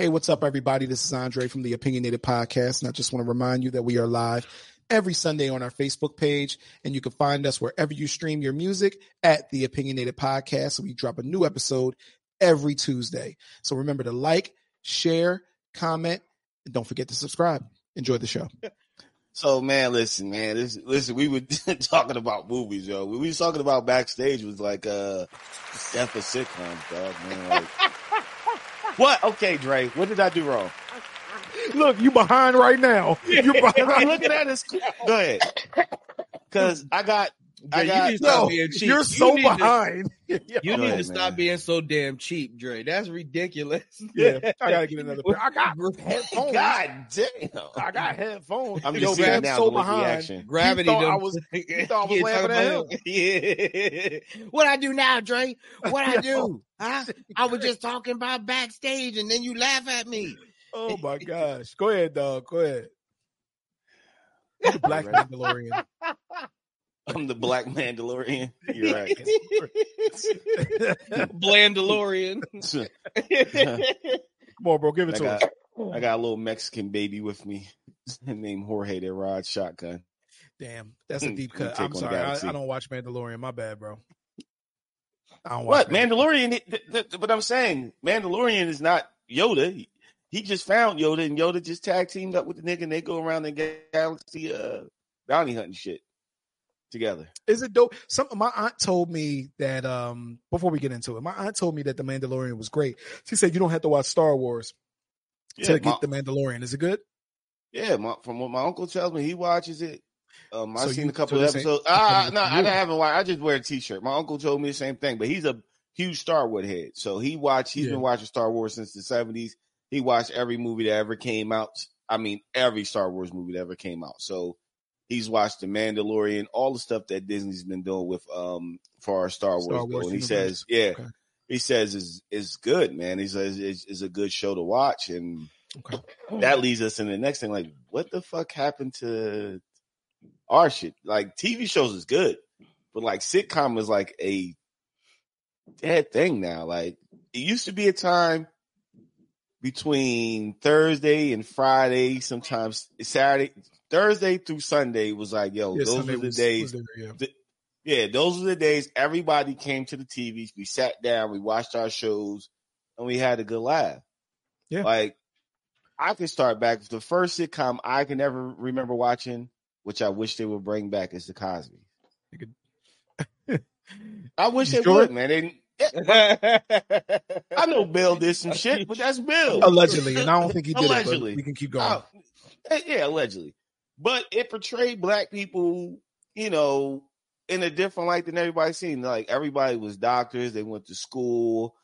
Hey, what's up, everybody? This is Andre from the Opinionated Podcast, and I just want to remind you that we are live every Sunday on our Facebook page, and you can find us wherever you stream your music at the Opinionated Podcast. We drop a new episode every Tuesday. So remember to like, share, comment, and don't forget to subscribe. Enjoy the show. So man, listen, man, this, listen, we were talking about movies, yo. We was talking about backstage was like uh death of sitcoms, dog, man. Like, what? Okay, Dre, what did I do wrong? Look, you behind right now. You're behind. I'm looking at this. Go ahead, because I got Dre, you got need to stop No, being cheap. you're You so need to- behind. you need ahead, to stop man. being so damn cheap, Dre. That's ridiculous. yeah, I gotta get another pair. I got headphones. God damn. I got headphones. I'm just seeing Gab's now so behind. reaction. Gravity. thought I was- you thought I was laughing at him. Yeah. What I do now, Dre? What I do? Huh? I was just talking about backstage, and then you laugh at me. Oh my gosh. Go ahead, dog. Go ahead. You're the Black Mandalorian. I'm the Black Mandalorian. You're right. Blandalorian. Come on, bro. Give it I to us. got, I got a little Mexican baby with me named Jorge that rides shotgun. Damn, that's a Mm, deep cut. I'm sorry. I, I don't watch Mandalorian. My bad, bro. I don't What watch Mandalorian. Mandalorian? th- th- th- But I'm saying Mandalorian is not Yoda. He, he just found Yoda, and Yoda just tag teamed up with the nigga, and they go around the galaxy uh, bounty hunting shit together. Is it dope? Some my aunt told me that um before we get into it, my aunt told me that the Mandalorian was great. She said you don't have to watch Star Wars Yeah, to my, get the Mandalorian. Is it good? yeah. My, from what my uncle tells me, he watches it. Um, I've So seen you- a couple so of episodes. Ah, no, I haven't watched. I just wear a t-shirt. My uncle told me the same thing, but he's a huge Star Wars head. So he watched. He's Yeah. been watching Star Wars since the seventies. He watched every movie that ever came out. I mean, every Star Wars movie that ever came out. So he's watched The Mandalorian, all the stuff that Disney's been doing with um for our Star Wars. Star. Wars and he says, yeah, Okay. he says is is good, man. He says is it's a good show to watch, and Okay. that leads us in the next thing. Like, what the fuck happened to our shit? Like, TV shows is good, but like sitcom is like a dead thing now. Like, it used to be a time between Thursday and Friday, sometimes Saturday, Thursday through Sunday was like, yo, Yeah, those Sunday were the was- days. was there, yeah. Yeah, those were the days everybody came to the TVs. We sat down, we watched our shows, and we had a good laugh. Yeah. Like, I can start back. The first sitcom I can ever remember watching, which I wish they would bring back, is The Cosby. I wish they sure? would, man. They, I know Bill did some shit, but that's Bill. Allegedly, and I don't think he did Allegedly. it. We can keep going. Eh, yeah, allegedly. But it portrayed black people, you know, in a different light than everybody seen. Like everybody was doctors, they went to school.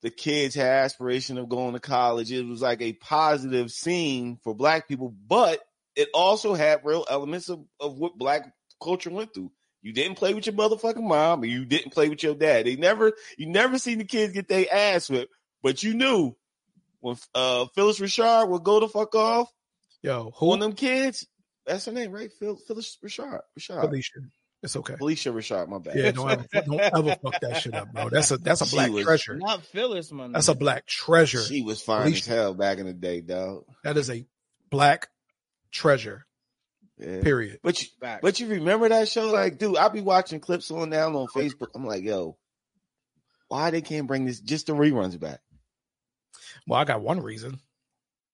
The kids had aspiration of going to college. It was like a positive scene for black people, but it also had real elements of, of what black culture went through. You didn't play with your motherfucking mom, and you didn't play with your dad. They never, you never seen the kids get their ass whipped, but you knew when uh Phyllis Richard would go the fuck off Yo, who? of them kids. That's her name, right? Phil, Phyllis Richard. Richard. Phylicia. It's okay. Phylicia Richard. My bad. Yeah, don't ever, don't ever fuck that shit up, bro. That's a that's a She black was- treasure. Not Phyllis, man. That's a black treasure. She was fine Phylicia. as hell back in the day, dog. That is a black treasure. Yeah. Period. But you, Facts. but you remember that show? Like, dude, I'll be watching clips on down on Facebook. I'm like, yo, why they can't bring this just the reruns back? Well, I got one reason.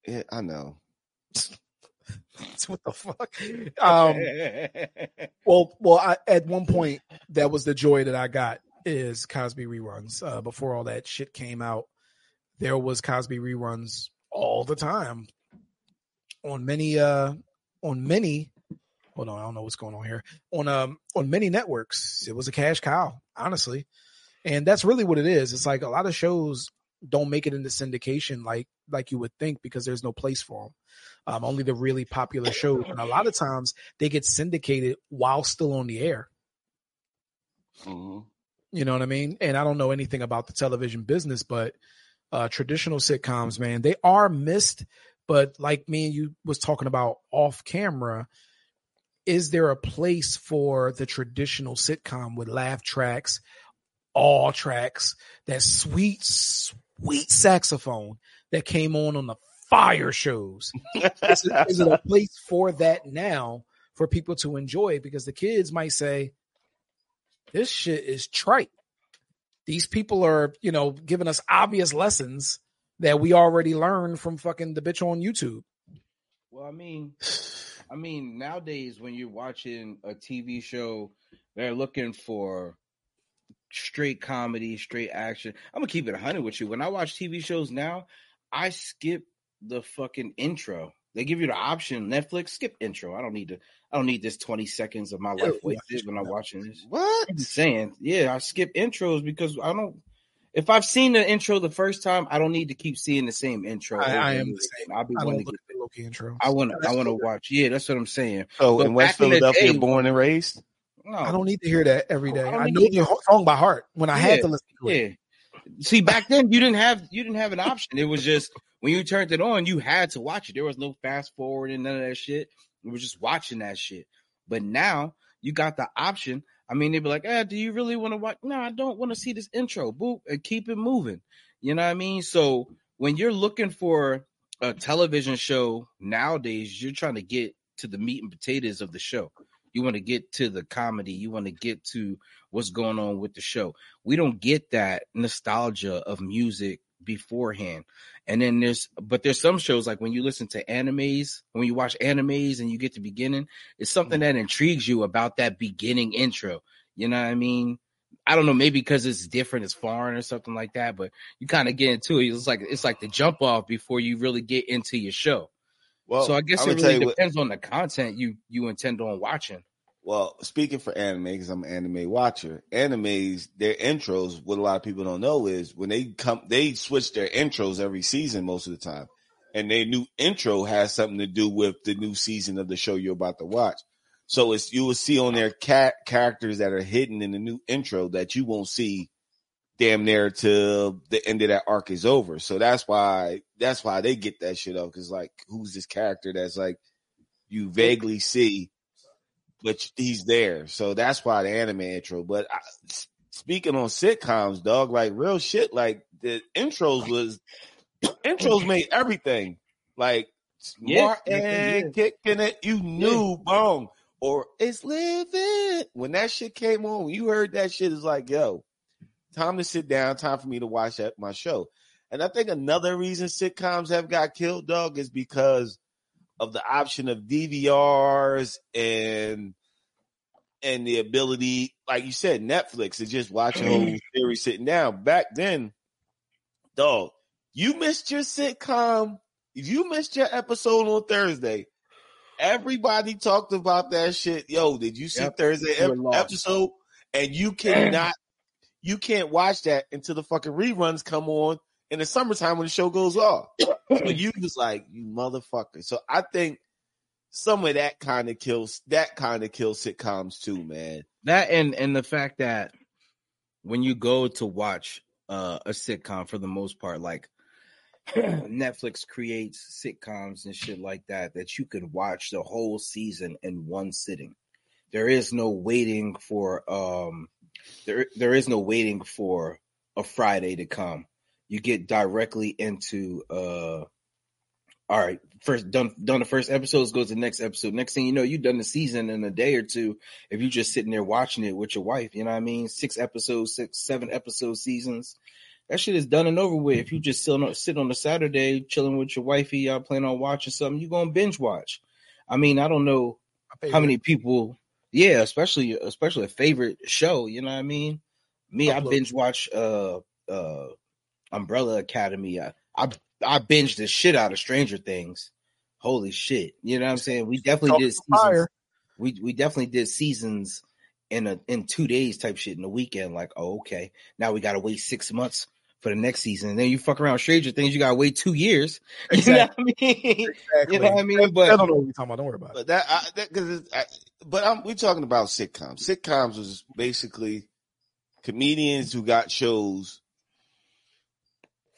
Yeah, I know. what the fuck? Um, well, well, I, at one point, that was the joy that I got is Cosby reruns. Uh, before all that shit came out, there was Cosby reruns all the time on many, uh, on many. Hold on, I don't know what's going on here. On um, on many networks, it was a cash cow, honestly, and that's really what it is. It's like a lot of shows don't make it into syndication like like you would think because there's no place for them. Um, only the really popular shows, and a lot of times they get syndicated while still on the air. Mhm. You know what I mean? And I don't know anything about the television business, but uh, traditional sitcoms, man, they are missed. But like me and you was talking about off camera, is there a place for the traditional sitcom with laugh tracks, all tracks, that sweet, sweet saxophone that came on on the fire shows. is, it, is it a place for that now for people to enjoy? Because the kids might say, "This shit is trite." These people are, you know, giving us obvious lessons that we already learned from fucking the bitch on YouTube. Well, I mean, I mean, nowadays when you're watching a TV show, they're looking for straight comedy, straight action. I'm gonna keep it 100 with you. When I watch TV shows now, I skip the fucking intro. They give you the option Netflix skip intro. I don't need to. I don't need this 20 seconds of my life wasted when I'm watching this. What? I'm saying, yeah, I skip intros because I don't. If I've seen the intro the first time, I don't need to keep seeing the same intro. I, I am the same. I'll be I willing don't to look get. at the Loki intro. I want. That's I want to cool. watch. Yeah, that's what I'm saying. Oh, But in West back in Philadelphia, day- born and raised. No, I don't need to hear that every day. I I know to the song by heart when I had to listen to it. Yeah. See, back then you didn't have you didn't have an option. It was just when you turned it on, you had to watch it. There was no fast forward and none of that shit. You were just watching that shit. But now you got the option. I mean, they'd be like, "Ah, do you really want to watch?" No, I don't want to see this intro. Boop, and keep it moving. You know what I mean? So when you're looking for a television show nowadays, you're trying to get to the meat and potatoes of the show. You want to get to the comedy. You want to get to what's going on with the show. We don't get that nostalgia of music beforehand. And then there's, but there's some shows like when you listen to animes, when you watch animes and you get the beginning, it's something that intrigues you about that beginning intro. You know what I mean? I don't know, maybe because it's different, it's foreign or something like that, but you kind of get into it. It's like, it's like the jump off before you really get into your show. Well, so I guess I'm it really you what- depends on the content you, you intend on watching. Well, speaking for anime, because I'm an anime watcher, animes, their intros, what a lot of people don't know is when they come, they switch their intros every season most of the time. And their new intro has something to do with the new season of the show you're about to watch. So it's, you will see on their cat characters that are hidden in the new intro that you won't see damn near till the end of that arc is over. So that's why, that's why they get that shit up. Cause like, who's this character that's like, you vaguely see, but he's there. So that's why the anime intro. But I, speaking on sitcoms, dog, like real shit, like the intros was intros made everything. Like Yeah, Martin yeah, yeah. kicking it, you knew boom. Or it's living. When that shit came on, when you heard that shit, it's like, yo, time to sit down, time for me to watch that my show. And I think another reason sitcoms have got killed, dog, is because of the option of DVRs and and the ability, like you said, Netflix to just watch a whole series sitting down. Back then, dog, you missed your sitcom. If you missed your episode on Thursday, everybody talked about that shit. Yo, did you see Yep. Thursday ep- episode? And you cannot, you can't watch that until the fucking reruns come on in the summertime when the show goes off. So you was like, you motherfucker. So I think some of that kind of kills that kind of kills sitcoms too, man. That and and the fact that when you go to watch uh, a sitcom, for the most part, like Netflix creates sitcoms and shit like that, that you can watch the whole season in one sitting. There is no waiting for um, there there is no waiting for a Friday to come. You get directly into uh all right, first done done the first episodes, goes to the next episode. Next thing you know, you done the season in a day or two. If you just sitting there watching it with your wife, you know what I mean? Six episodes, six, seven episode seasons. That shit is done and over with. If you just sit on, sit on a Saturday chilling with your wifey, y'all plan on watching something, you gonna binge watch. I mean, I don't know how many people, yeah, especially especially a favorite show. You know what I mean? Me, I binge watch uh uh Umbrella Academy. I I I binged the shit out of Stranger Things. Holy shit! You know what I'm saying? We definitely did seasons. We we definitely did seasons in a in two days type shit in the weekend. Like, oh okay, now we gotta wait six months for the next season. And then you fuck around with Stranger Things, you gotta wait two years. You know what I mean? Exactly. You know what I mean? But I don't know what you're talking about. Don't worry about it. But that, I, that cause I, but I'm, we're talking about sitcoms. Sitcoms was basically comedians who got shows.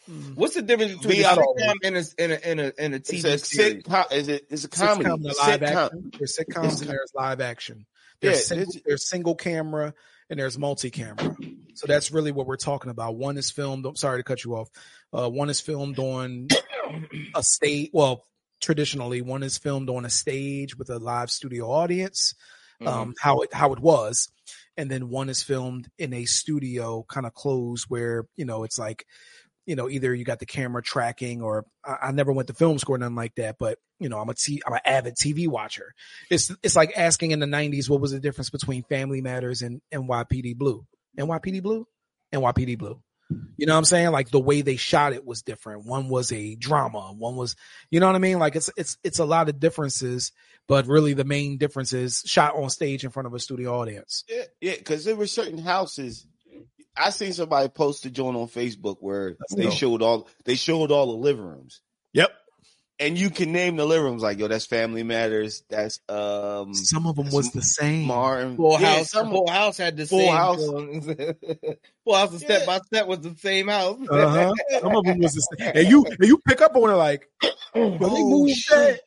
Hmm. what's the difference between a sitcom and a and a and a, and a It's TV a series? sitcom. Is it? It's a comedy. Sitcom to live Sitcom. action. There's sitcoms and there's live action. There's, Yeah, single, there's single camera and there's multi camera. So that's really what we're talking about. One is filmed. I'm sorry to cut you off. Uh, one is filmed on a stage. Well, traditionally, one is filmed on a stage with a live studio audience. Mm-hmm. Um, how it how it was, and then one is filmed in a studio, kind of closed, where you know it's like, you know, either you got the camera tracking, or I, I never went to film school, or nothing like that. But you know, I'm a t I'm an avid TV watcher. It's it's like asking in the '90s what was the difference between Family Matters and NYPD Blue. NYPD Blue, NYPD Blue. You know what I'm saying? Like the way they shot it was different. One was a drama, one was, you know what I mean? Like it's it's it's a lot of differences, but really the main difference is shot on stage in front of a studio audience. Yeah, yeah, because there were certain houses. I seen somebody post a joint on Facebook where Let's they go. showed all they showed all the living rooms. Yep. And you can name the living rooms like yo, that's Family Matters, that's um Some of them was the same. Martin. Full Yeah, House. some- Full House had the Full same. House. Full House and Yeah. Step by Step was the same house. Uh-huh. Some of them was the same. And you and you pick up on it like, yo, they Oh, moved shit. that.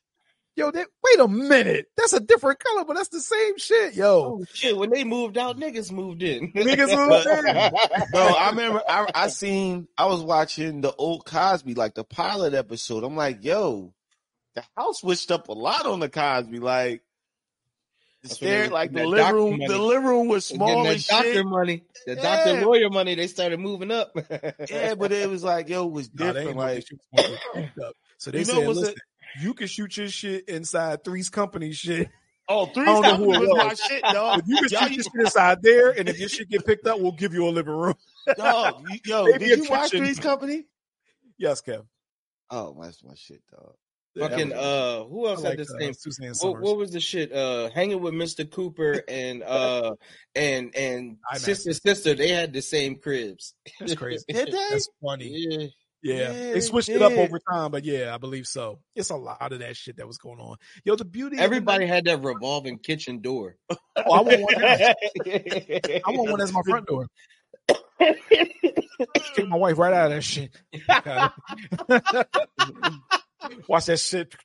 Yo, they, wait a minute. That's a different color, but that's the same shit, yo. Oh shit! When they moved out, niggas moved in. Niggas moved in. Bro, I remember I, I seen I was watching the old Cosby, like the pilot episode. I'm like, yo, the house switched up a lot on the Cosby. Like the That's when they stair, like the living room, money. the living room was small that as doctor shit. money, the Yeah. doctor lawyer money, they started moving up. Yeah, but it was like, yo, it was different. ain't like, they shit was gonna get fucked up. So they You know said, what's listen, you can shoot your shit inside Three's Company shit. oh, three I don't know who it was was. my shit, dog. If you can Y'all shoot your shit inside there, and if your shit get picked up, we'll give you a living room. dog, you- yo, Maybe did a you watch. Three's Company? Yes, Kev. Oh, that's my shit, dog. Fucking uh, who else like, had the uh, same? Suzanne What, what was the shit? Uh, hanging with Mr. Cooper and uh and and IMAX. sister sister, they had the same cribs. That's crazy. Did they? That's funny. Yeah. Yeah, Yeah, they they switched it up over time, but yeah, I believe so. It's a lot of that shit that was going on. Yo, the beauty. of the Everybody had that revolving kitchen door. Oh, I want one. I want one as my front door. Kick my wife right out of that shit. Watch that shit.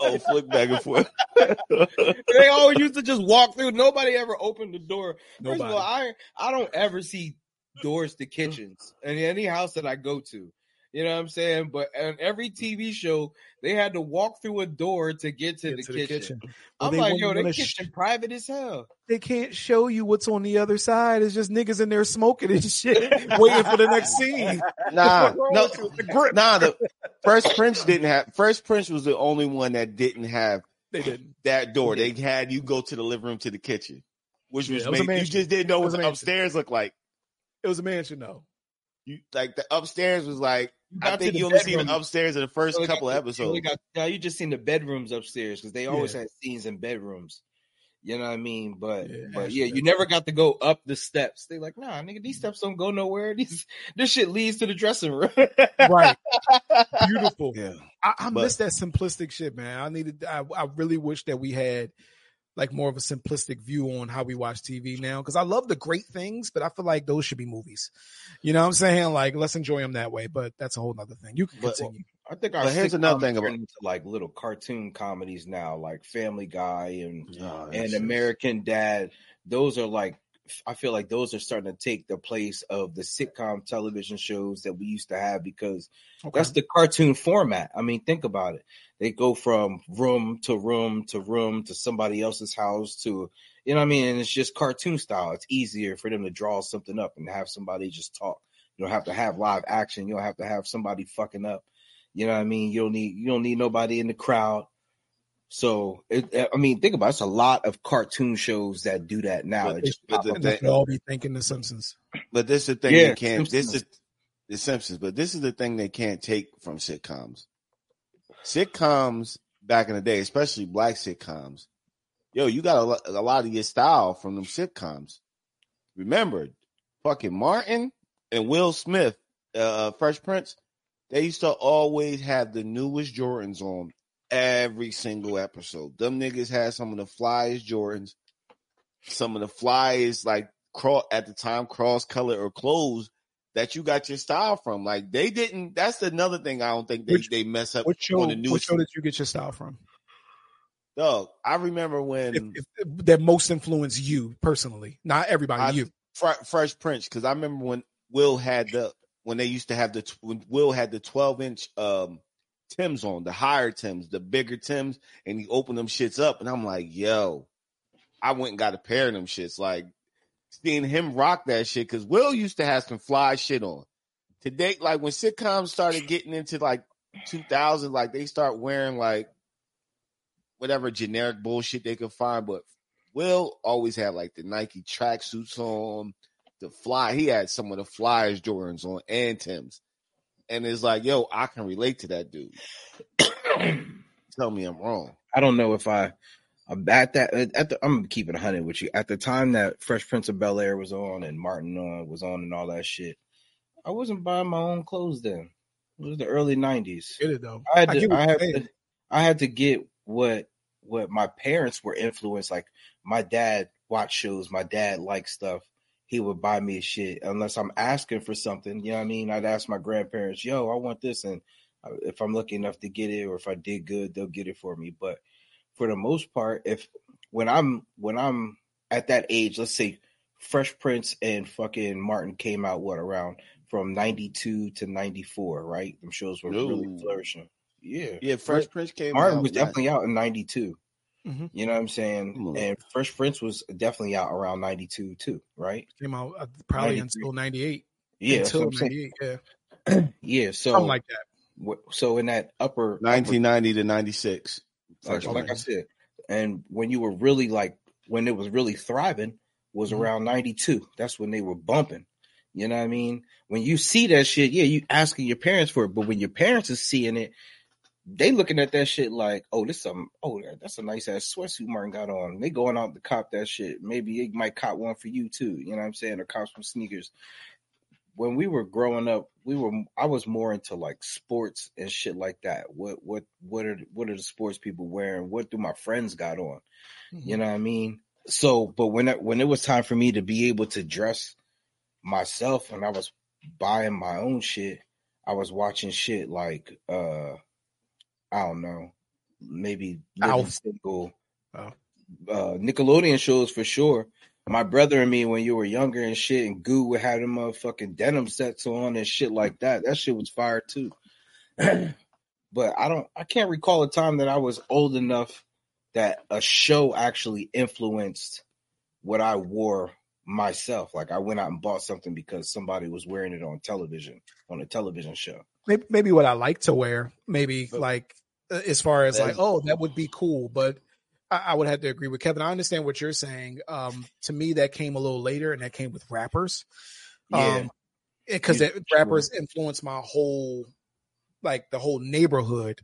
Oh, flick back and forth. they always used to just walk through. Nobody ever opened the door. First of Nobody. all, I I don't ever see doors to kitchens and any house that I go to. You know what I'm saying? But on every TV show, they had to walk through a door to get to, Get the, to the kitchen. kitchen. Well, I'm like, wouldn't yo, that wanna sh- kitchen private as hell. They can't show you what's on the other side. It's just niggas in there smoking and shit, waiting for the next scene. Nah, no, the grip. nah. The Fresh Prince didn't have. Fresh Prince was the only one that didn't have They didn't. that door. They had you go to the living room to the kitchen, which Yeah, was, it was made, you just didn't know It what the mansion. upstairs looked like. It was a mansion though. You like the upstairs was like. I think you only seen the upstairs in the first You couple got- of episodes. got- now you just seen the bedrooms upstairs because they always Yeah. had scenes in bedrooms. You know what I mean? But Yeah, but yeah, you never got to go up the steps. They like, nah, nigga, these steps don't go nowhere. These this shit leads to the dressing room. Right. Beautiful. Yeah, I, I But- miss that simplistic shit, man. I needed. I, I really wish that we had like more of a simplistic view on how we watch TV now because I love the great things, but I feel like those should be movies. You know what I'm saying? Like, let's enjoy them that way. But that's a whole nother thing. You can But- continue. I think our But here's another thing about- into like little cartoon comedies now, like Family Guy and Oh, and. American Dad. Those are like I feel like those are starting to take the place of the sitcom television shows that we used to have because Okay. that's the cartoon format. I mean, think about it. They go from room to room to room to somebody else's house to you know what I mean, and it's just cartoon style. It's easier for them to draw something up and have somebody just talk. You don't have to have live action. You don't have to have somebody fucking up. You know what I mean? You don't need you don't need nobody in the crowd. So it, I mean, think about it. it's a lot of cartoon shows that do that now. But It just but the they thing- should all be thinking The Simpsons. But this is the thing Yeah, they can't. This is the Simpsons, but this is the thing they can't take from sitcoms. Sitcoms back in the day, especially black sitcoms, yo, you got a, a lot of your style from them sitcoms. Remember, fucking Martin and Will Smith, uh, Fresh Prince, they used to always have the newest Jordans on every single episode. Them niggas had some of the flyest Jordans, some of the flyest like cross at the time cross color or clothes that you got your style from. Like they didn't. That's another thing I don't think they Which- they mess up What show? on the news. What show did you get your style from? Dog, I remember when If, if, that most influenced you personally, not everybody. I- you. Fre- Fresh Prince because I remember when Will had the when they used to have the when Will had the twelve inch um Tim's on the higher Tim's, the bigger Tim's, and he opened them shits up, and I'm like, yo, I went and got a pair of them shits. Like seeing him rock that shit because Will used to have some fly shit on. Today, like when sitcoms started getting into like 2000, like they start wearing like whatever generic bullshit they could find, but Will always had like the Nike tracksuits on, the fly. He had some of the Flyers Jordans on and Tim's, and it's like, yo, I can relate to that dude. Tell me I'm wrong. I don't know if I I'm at that at the I'm keeping a hundred with you. At the time that Fresh Prince of Bel Air was on and Martin uh, was on and all that shit, I wasn't buying my own clothes then. It was the early nineties. Get it though. I had to, get what I, had to I had to get what what my parents were influenced. Like my dad watched shows, my dad liked stuff. He would buy me shit unless I'm asking for something. You know what I mean? I'd ask my grandparents, "Yo, I want this," and uh, if I'm lucky enough to get it, or if I did good, they'll get it for me. But for the most part, if when I'm when I'm at that age, let's say Fresh Prince and fucking Martin came out what around from '92 to '94, right? Them shows were really flourishing. Yeah, Yeah, Fresh Prince came. Martin out, was definitely out in '92. Mhm. You know what I'm saying? Come on. And Fresh Prince was definitely out around '92 too, right? Came out uh, probably 93. until '98. Yeah, until what I'm saying. '98. Yeah, yeah. So, something like that. wh- so in that upper, upper 1990 to 96. like, like I said, and when you were really like when it was really thriving was Mhm. around '92. That's when they were bumping. You know what I mean? When you see that shit, yeah, you asking your parents for it, but when your parents are seeing it, they looking at that shit like, oh, this some, oh, that's a nice ass sweatsuit Martin got on. They going out to cop that shit. Maybe it might cop one for you too. You know what I'm saying? Or cop some sneakers. When we were growing up, we were I was more into like sports and shit like that. What what what are what are the sports people wearing? What do my friends got on? You know what I mean? So, but when it, when it was time for me to be able to dress myself and I was buying my own shit, I was watching shit like uh I don't know, maybe Alf. Single, Oh. uh Nickelodeon shows for sure. My brother and me when you were younger and shit and Goo would have them motherfucking denim sets on and shit like that. That shit was fire too. but I don't I can't recall a time that I was old enough that a show actually influenced what I wore myself. Like I went out and bought something because somebody was wearing it on television, on a television show. Maybe, maybe what I like to wear, maybe But- like uh, as far as like, oh, that would be cool. But I, I would have to agree with Kevin. I understand what you're saying. Um, to me, that came a little later, and that came with rappers. Yeah. Um, because rappers influenced my whole, like the whole neighborhood,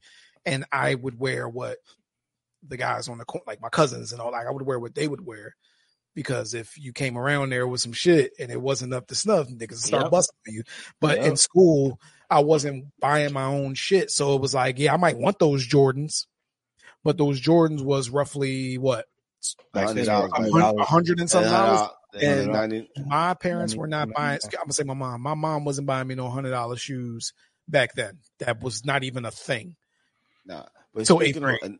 and I would wear what the guys on the like my cousins and all, like I would wear what they would wear. Because if you came around there with some shit and it wasn't up to snuff, niggas would start Yep. busting you. But Yep. in school, I wasn't buying my own shit. So it was like, yeah, I might want those Jordans, but those Jordans was roughly what? Back then, $100, A $100. hun- a hundred and something dollars. And And- My parents were not buying, I'm gonna say my mom, my mom wasn't buying me no hundred dollar shoes back then. That was not even a thing. Nah, but Till eighth speaking, of, uh,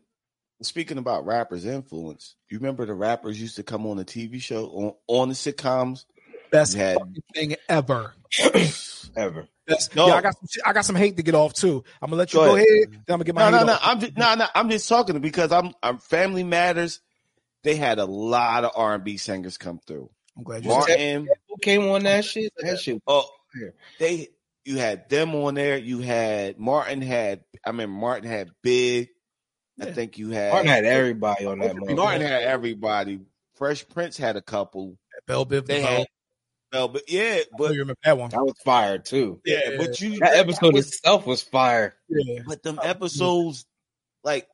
speaking about rappers' influence, you remember the rappers used to come on the TV show on, on the sitcoms? Best You had- thing ever. Ever. Best, No. yeah, I got some, I got some hate to get off too. I'm gonna let you Go go, ahead. ahead. Then I'm gonna get my No, hate no, no. off. I'm just no, no. I'm just talking because I'm I'm Family Matters. They had a lot of R and B singers come through. I'm glad you said Martin, Who came on that shit? That shit. oh, they you had them on there. You had Martin had. I mean, Martin had Big. I think you had Martin had everybody on that Martin motherfucker. had everybody. Fresh Prince had a couple. Bell Biv They had, no, but yeah, Oh, but you remember that one? That was fire too. yeah, Yeah. but you That episode was- itself was fire. Yeah. But them episodes, like,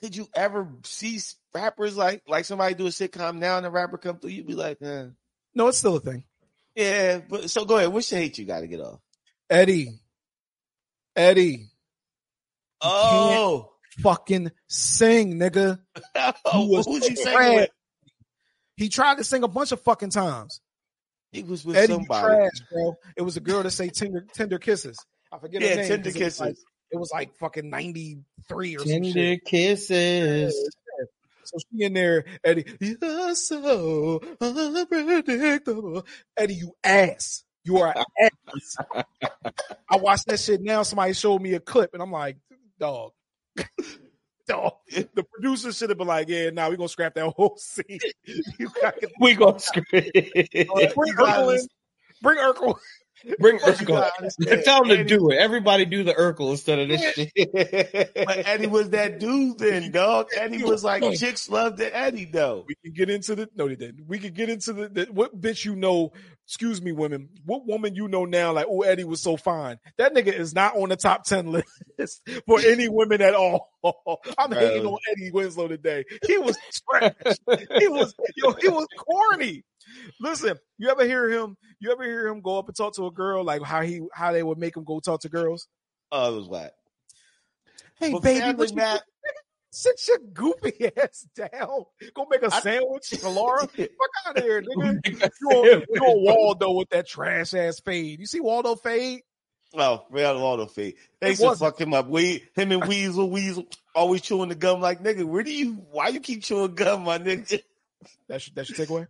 did you ever see rappers like like somebody do a sitcom now and the rapper come through? You'd be like, eh. No, it's still a thing. yeah. But so go ahead. Which hate you got to get off? Eddie. Eddie. Oh, Fucking sing, nigga. oh was who's he trash. saying? With? He tried to sing a bunch of fucking times. He was with Eddie somebody. trash, bro. It was a girl to say tender tender kisses. I forget her Yeah, name. tender 'cause it was kisses. like- It was like fucking ninety three or some Tender shit. kisses. So she in there, Eddie. You're so unpredictable, Eddie. You ass. You are ass. I watched that shit now. Somebody showed me a clip, and I'm like, dog. Dog. The producer should have been like, "Yeah, now nah, we gonna scrap that whole scene. You gotta- We gonna scrap. it. bring Urkel in. Bring Urkel. Bring Urkel. gotta understand, Tell them to do it. Everybody do the Urkel instead of this shit. But Eddie was that dude then, dog. Eddie was like chicks loved the Eddie though. We can get into the no, they didn't. We could get into the, the what bitch you know. Excuse me, women. What woman you know now? Like, oh, Eddie was so fine. That nigga is not on the top ten list for any women at all. I'm hating on Eddie Winslow today. He was trash. he was yo, he was corny. Listen, you ever hear him? You ever hear him go up and talk to a girl like how he how they would make him go talk to girls? Oh, it was whack. Hey, But baby, Family what you Matt- Sit your goofy ass down. Go make a sandwich for Laura. Fuck out of here, nigga. You on, you on Waldo with that trash ass fade. You see Waldo fade? Oh, we Real Waldo fade. They used to fuck him up. We, him and Weasel, Weasel, always chewing the gum. Like nigga, where do you? Why you keep chewing gum, my nigga? That's that's your takeaway.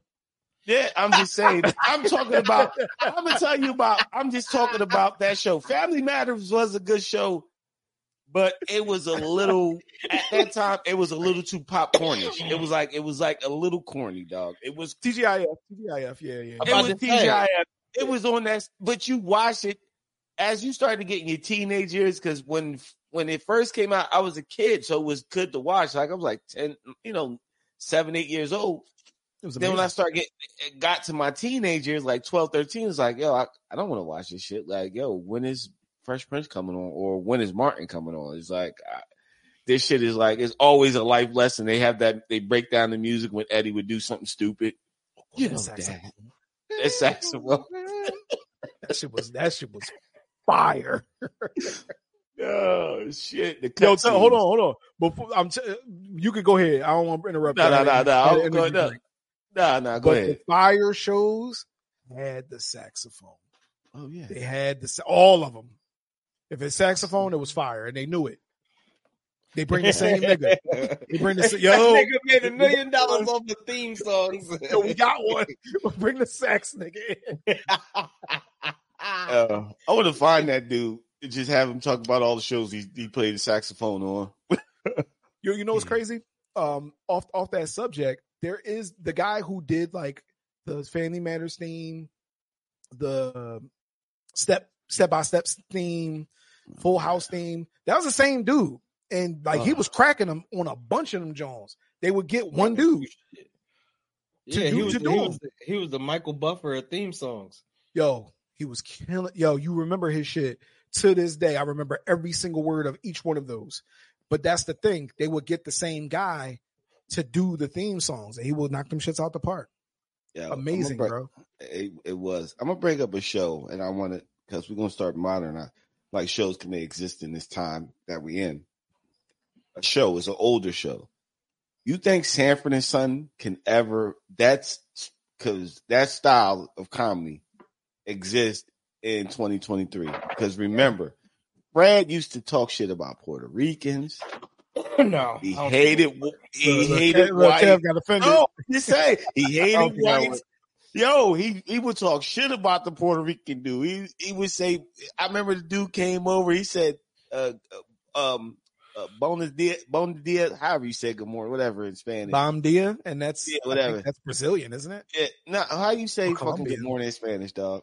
Yeah, I'm just saying. I'm talking about. I'm gonna tell you about. I'm just talking about that show. Family Matters was a good show, but it was a little. At that time, it was a little too popcornish. It was like it was like a little corny, dog. It was TGIF, TGIF, yeah, yeah. it was to say. TGIF. It was on that, but you watch it as you started getting your teenage years. Because when when it first came out, I was a kid, so it was good to watch. Like I was like ten, you know, seven, eight years old. Then when I amazing. started get got to my teenage years, like 12, 13, it's like, yo, I, I don't want to watch this shit. Like, yo, when is Fresh Prince coming on, or when is Martin coming on? It's like I, this shit is like it's always a life lesson. They have that they break down the music when Eddie would do something stupid. You know that. That saxophone. that shit was that shit was fire. Oh shit! The Yo, cut tell, hold on, hold on. Before I'm, t- you can go ahead. I don't want to interrupt. No, you. no, I no, gotta- no. I gotta I'm going up. Nah, nah. Go But ahead. the fire shows had the saxophone. Oh yeah. They had the sa- all of them. If it's saxophone, it was fire, and they knew it. They bring the same nigga. They bring the sa- yo. That nigga made a million dollars off the theme songs. Yo, we got one. Bring the sax nigga. Uh, I want to find that dude. and Just have him talk about all the shows he, he played the saxophone on. Yo, you know what's Mhm. crazy? Um, off off that subject, there is the guy who did like the Family Matters theme, the step step by step theme, Full House theme. That was the same dude, and like he uh-huh. was cracking them on a bunch of them Jones. They would get one dude. Yeah, do- he was, to he, was the, he was the Michael Buffer of theme songs. Yo, he was killing. Yo, you remember his shit to this day. I remember every single word of each one of those. But that's the thing; they would get the same guy to do the theme songs, and he would knock them shits out the park. Yeah, Amazing, bring- bro. It, it was. I'm gonna bring up a show, and I want to because we're gonna start modern. Like shows can they exist in this time that we in? A show is an older show. You think Sanford and Son can ever? That's because that style of comedy exists in 2023. Because remember, Brad used to talk shit about Puerto Ricans. no, He hated. He look, hated look, white. Kev got offended. No, just say he hated don't think I whites. Yo, he he would talk shit about the Puerto Rican dude. He he would say, I remember the dude came over. He said, uh, uh, um, uh, bonus dia, bonus dia, however you say good morning, whatever in Spanish. Bom dia, and that's Yeah, whatever. that's Brazilian, isn't it? Yeah, no, how you say fucking good morning in Spanish, dog?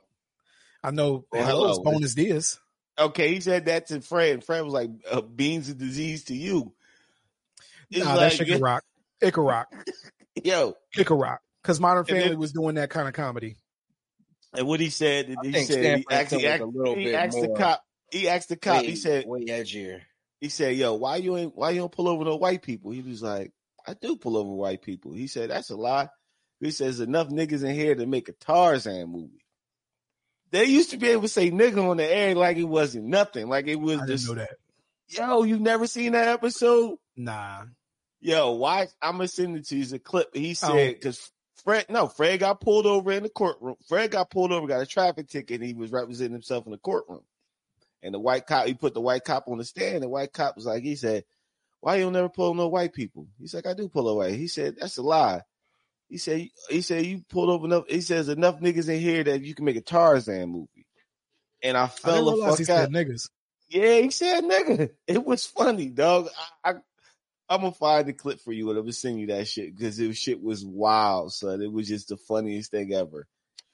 I know. Well, hello, hello. bonus dias. Okay, he said that to Fred, Fred was like, uh, "Beans of disease to you." It's Nah, like, that shit can rock. It can rock. yo, rock. Because Modern And then- Family was doing that kind of comedy. and what he said, I he said, he asked, he was a asked, he asked the cop, he asked the cop, way, he said, way edgier. he said, "Yo, why you ain't why you don't pull over no white people?" He was like, "I do pull over white people." He said, "That's a lie." He says, "Enough niggas in here to make a Tarzan movie." They used to be able to say "nigga" on the air like it wasn't nothing, like it was I didn't just, know that. "Yo, you've never seen that episode?" Nah. Yo, why? I'm gonna send it to you. It's a clip. He said because Fred, no, Fred got pulled over in the courtroom. Fred got pulled over, got a traffic ticket. And he was representing himself in the courtroom. And the white cop, he put the white cop on the stand. The white cop was like, he said, why you don't never pull no white people? He's like, I do pull away. He said, that's a lie. He said, he said you pulled over enough. He says enough niggas in here that you can make a Tarzan movie. And I I fell didn't the fuck out. said niggas. Yeah, he said nigga. It was funny, dog. I, I I'm gonna find the clip for you and I'm gonna send you that shit because it shit was wild, son. It was just the funniest thing ever.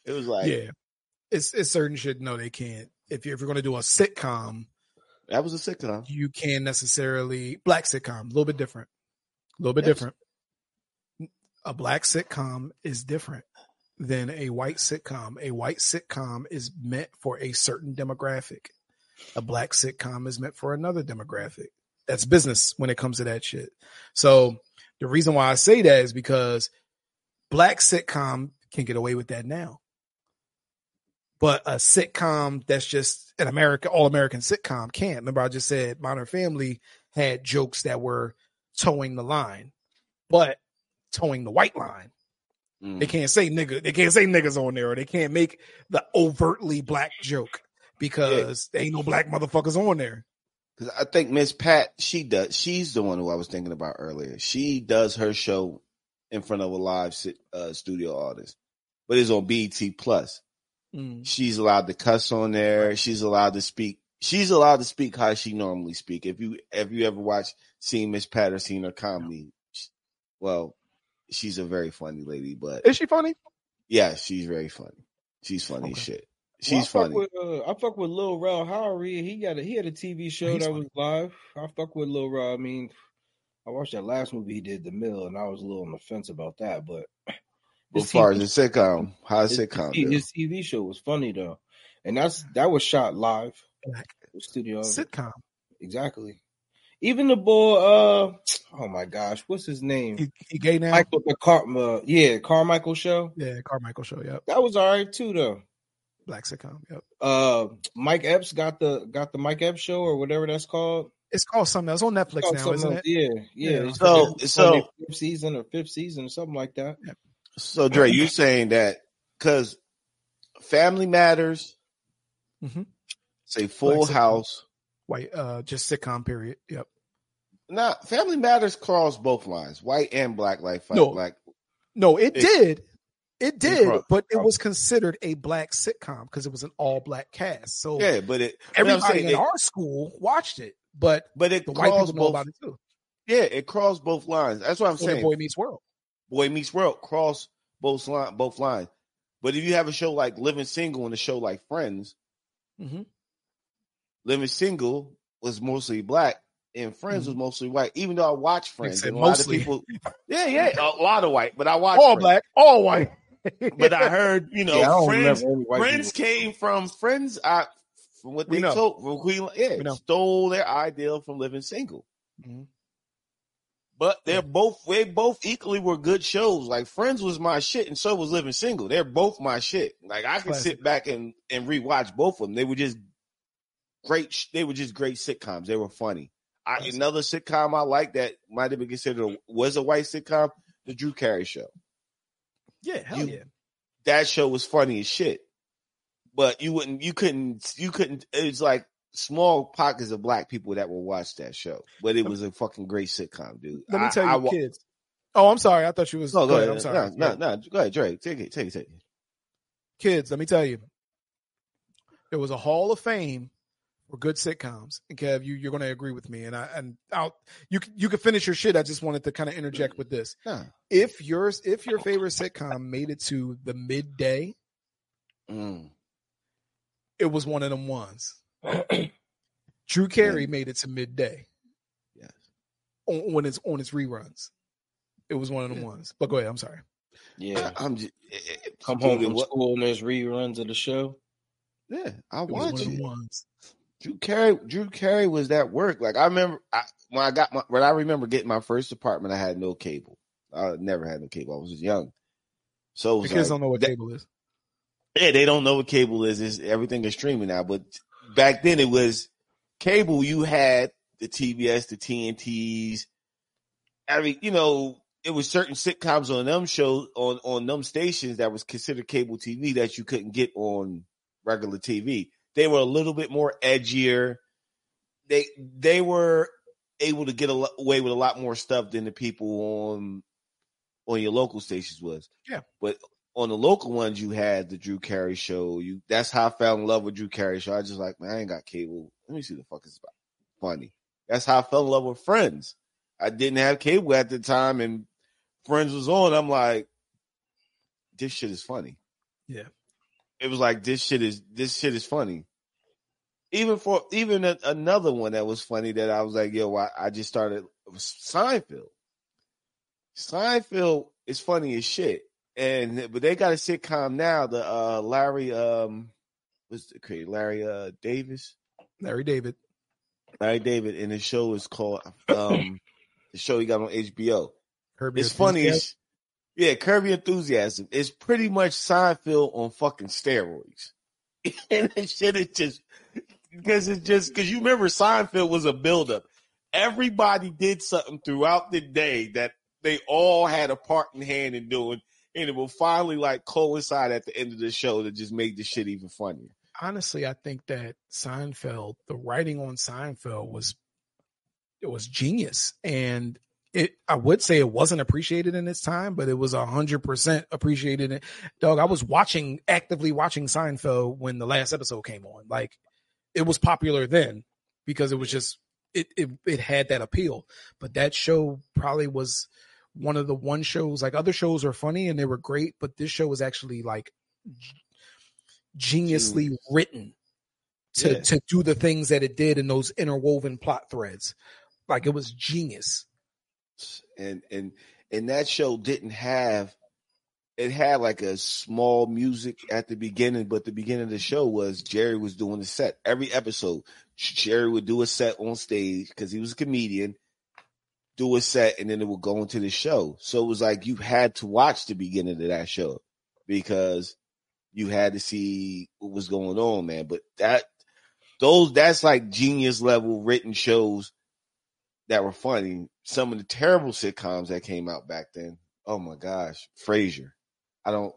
It was like yeah, it's it's certain shit. No, they can't. If you're if you're gonna do a sitcom, that was a sitcom. you can't necessarily black sitcom. A little bit different. A little bit Yes. different. A black sitcom is different than a white sitcom. A white sitcom is meant for a certain demographic. A black sitcom is meant for another demographic. That's business when it comes to that shit. So the reason why I say that is because black sitcom can get away with that now. But a sitcom that's just an America, all American sitcom can't. Remember, I just said Modern Family had jokes that were towing the line, but towing the white line. Mm. They can't say nigga. They can't say niggas on there, or they can't make the overtly black joke because there ain't no black motherfuckers on there. Because I think Miss Pat, she does. She's the one who I was thinking about earlier. She does her show in front of a live uh, studio audience, but it's on BET Plus. Mm. She's allowed to cuss on there. She's allowed to speak. She's allowed to speak how she normally speak. If you if you ever watch seen Miss Pat or seen her comedy, well, she's a very funny lady. But Is she funny? yeah, she's very funny. She's funny as Okay. shit. Well, She's I fuck funny. With, uh, I fuck with Lil Rel Howery. He got a he had a TV show He's that was live. I fuck with Lil Rel. I mean, I watched that last movie he did, The Mill, and I was a little on the fence about that. But As his far as the sitcom, how his, sitcom his, his TV show was funny though, and that's that was shot live. Studio sitcom. exactly. Even the boy, uh, oh my gosh, what's his name? He, he gay now. Michael the Car, uh, yeah, Carmichael show. yeah, Carmichael show. Yep, That was all right too though. Black sitcom. Yep. Uh, Mike Epps got the got the Mike Epps show or whatever that's called. It's called something else on Netflix Oh, now, isn't else. it? Yeah, yeah. Yeah. It's So- on their- so- fifth season or fifth season or something like that. So Dre, you saying that because Family Matters, mm-hmm. say Full sitcom. House. White, uh, just sitcom. Period. Yep. Nah, Family Matters cross both lines, white and black. life. No. black. No, it, It- did. It did, but it was considered a black sitcom because it was an all black cast. So Yeah, but it. but everybody saying in it- our school watched it, but but it the white crossed people know both. about it too. Yeah, it crossed both lines. That's what I'm So saying. Boy Meets World. Boy Meets World cross both line, both lines. But if you have a show like Living Single and a show like Friends, Mm-hmm. Living Single was mostly black and Friends was mostly white. Even though I watch Friends, and a lot of people, yeah, yeah, a lot of white. But I watch All Friends. black, all white. But I heard, you know, yeah, Friends. remember any white Friends people. came from Friends. I, from what We they know. told, from Queen, yeah, We know. stole their ideal from Living Single. Mhm. But they're both they both equally were good shows. Like Friends was my shit, and so was Living Single. They're both my shit. Like I can sit back and and rewatch both of them. They were just great. They were just great sitcoms. They were funny. I, another sitcom I like that might have been considered a, was a white sitcom, the Drew Carey Show. Yeah, hell You- yeah. That show was funny as shit. But you wouldn't, you couldn't, you couldn't. It was like small pockets of black people that will watch that show. But it was a fucking great sitcom, dude. Let me I- tell you, I kids. Oh, I'm sorry. I thought you was. No, go ahead. I'm sorry. No, no, no. Go ahead, Dre. Take it. Take it. Take it. Kids, let me tell you. There was a Hall of Fame for good sitcoms. And Kev, you, you're going to agree with me. And I and I'll you can you can finish your shit. I just wanted to kind of interject with this. Nah. If yours if your favorite sitcom made it to the midday, Mm. it was one of them ones. Drew Carey made it to midday. Yes. On, when it's on its reruns. It was one of them Yeah. ones. But go ahead. I'm sorry. Yeah, I'm just come home dude, from what- school and there's reruns of the show. Yeah, I It was one watch of them it. Drew Carey, Drew Carey was that work. Like I remember I, when I got my when I remember getting my first apartment, I had no cable. I never had no cable. I was just young. So was kids like, don't know what that- cable is. Yeah, they don't know what cable is. It's, everything is streaming now. But back then it was cable. You had the TBS, the TNTs. Every you know, it was certain sitcoms on them shows on on them stations that was considered cable TV that you couldn't get on regular TV. They were a little bit more edgier. They they were able to get away with a lot more stuff than the people on on your local stations was. Yeah. But on the local ones, you had the Drew Carey show. You that's how I fell in love with Drew Carey show. I just like, man, I ain't got cable. Let me see the fuck is funny. That's how I fell in love with Friends. I didn't have cable at the time, and Friends was on. I'm like, this shit is funny. Yeah. It was like this shit is this shit is funny. Even for even a, another one that was funny that I was like, yo, I, I just started Seinfeld. Seinfeld is funny as shit, and but they got a sitcom now. The uh Larry um, what's the creator Larry uh Davis, Larry David, Larry David, and the show is called um the show he got on HBO. Herbie it's funny. As, yeah, Curb Your Enthusiasm. is pretty much Seinfeld on fucking steroids. and that shit is just because it's just because you remember Seinfeld was a buildup. Everybody did something throughout the day that they all had a part in hand in doing, and it will finally like coincide at the end of the show to just make the shit even funnier. Honestly, I think that Seinfeld, the writing on Seinfeld was it was genius, and it I would say it wasn't appreciated in its time, but it was a hundred percent appreciated. Dog, I was watching actively watching Seinfeld when the last episode came on. Like it was popular then because it was just it it, it had that appeal. But that show probably was one of the one shows like other shows are funny and they were great, but this show was actually like geniusly Genius. written to yeah. to do the things that it did in those interwoven plot threads. Like it was genius. And and and that show didn't have it had like a small music at the beginning, but the beginning of the show was Jerry was doing the set. Every episode, Jerry would do a set on stage because he was a comedian, do a set, and then it would go into the show. So it was like you had to watch the beginning of that show because you had to see what was going on, man. But that those that's like genius level written shows that were funny. Some of the terrible sitcoms that came out back then. Oh my gosh, Frasier. I don't.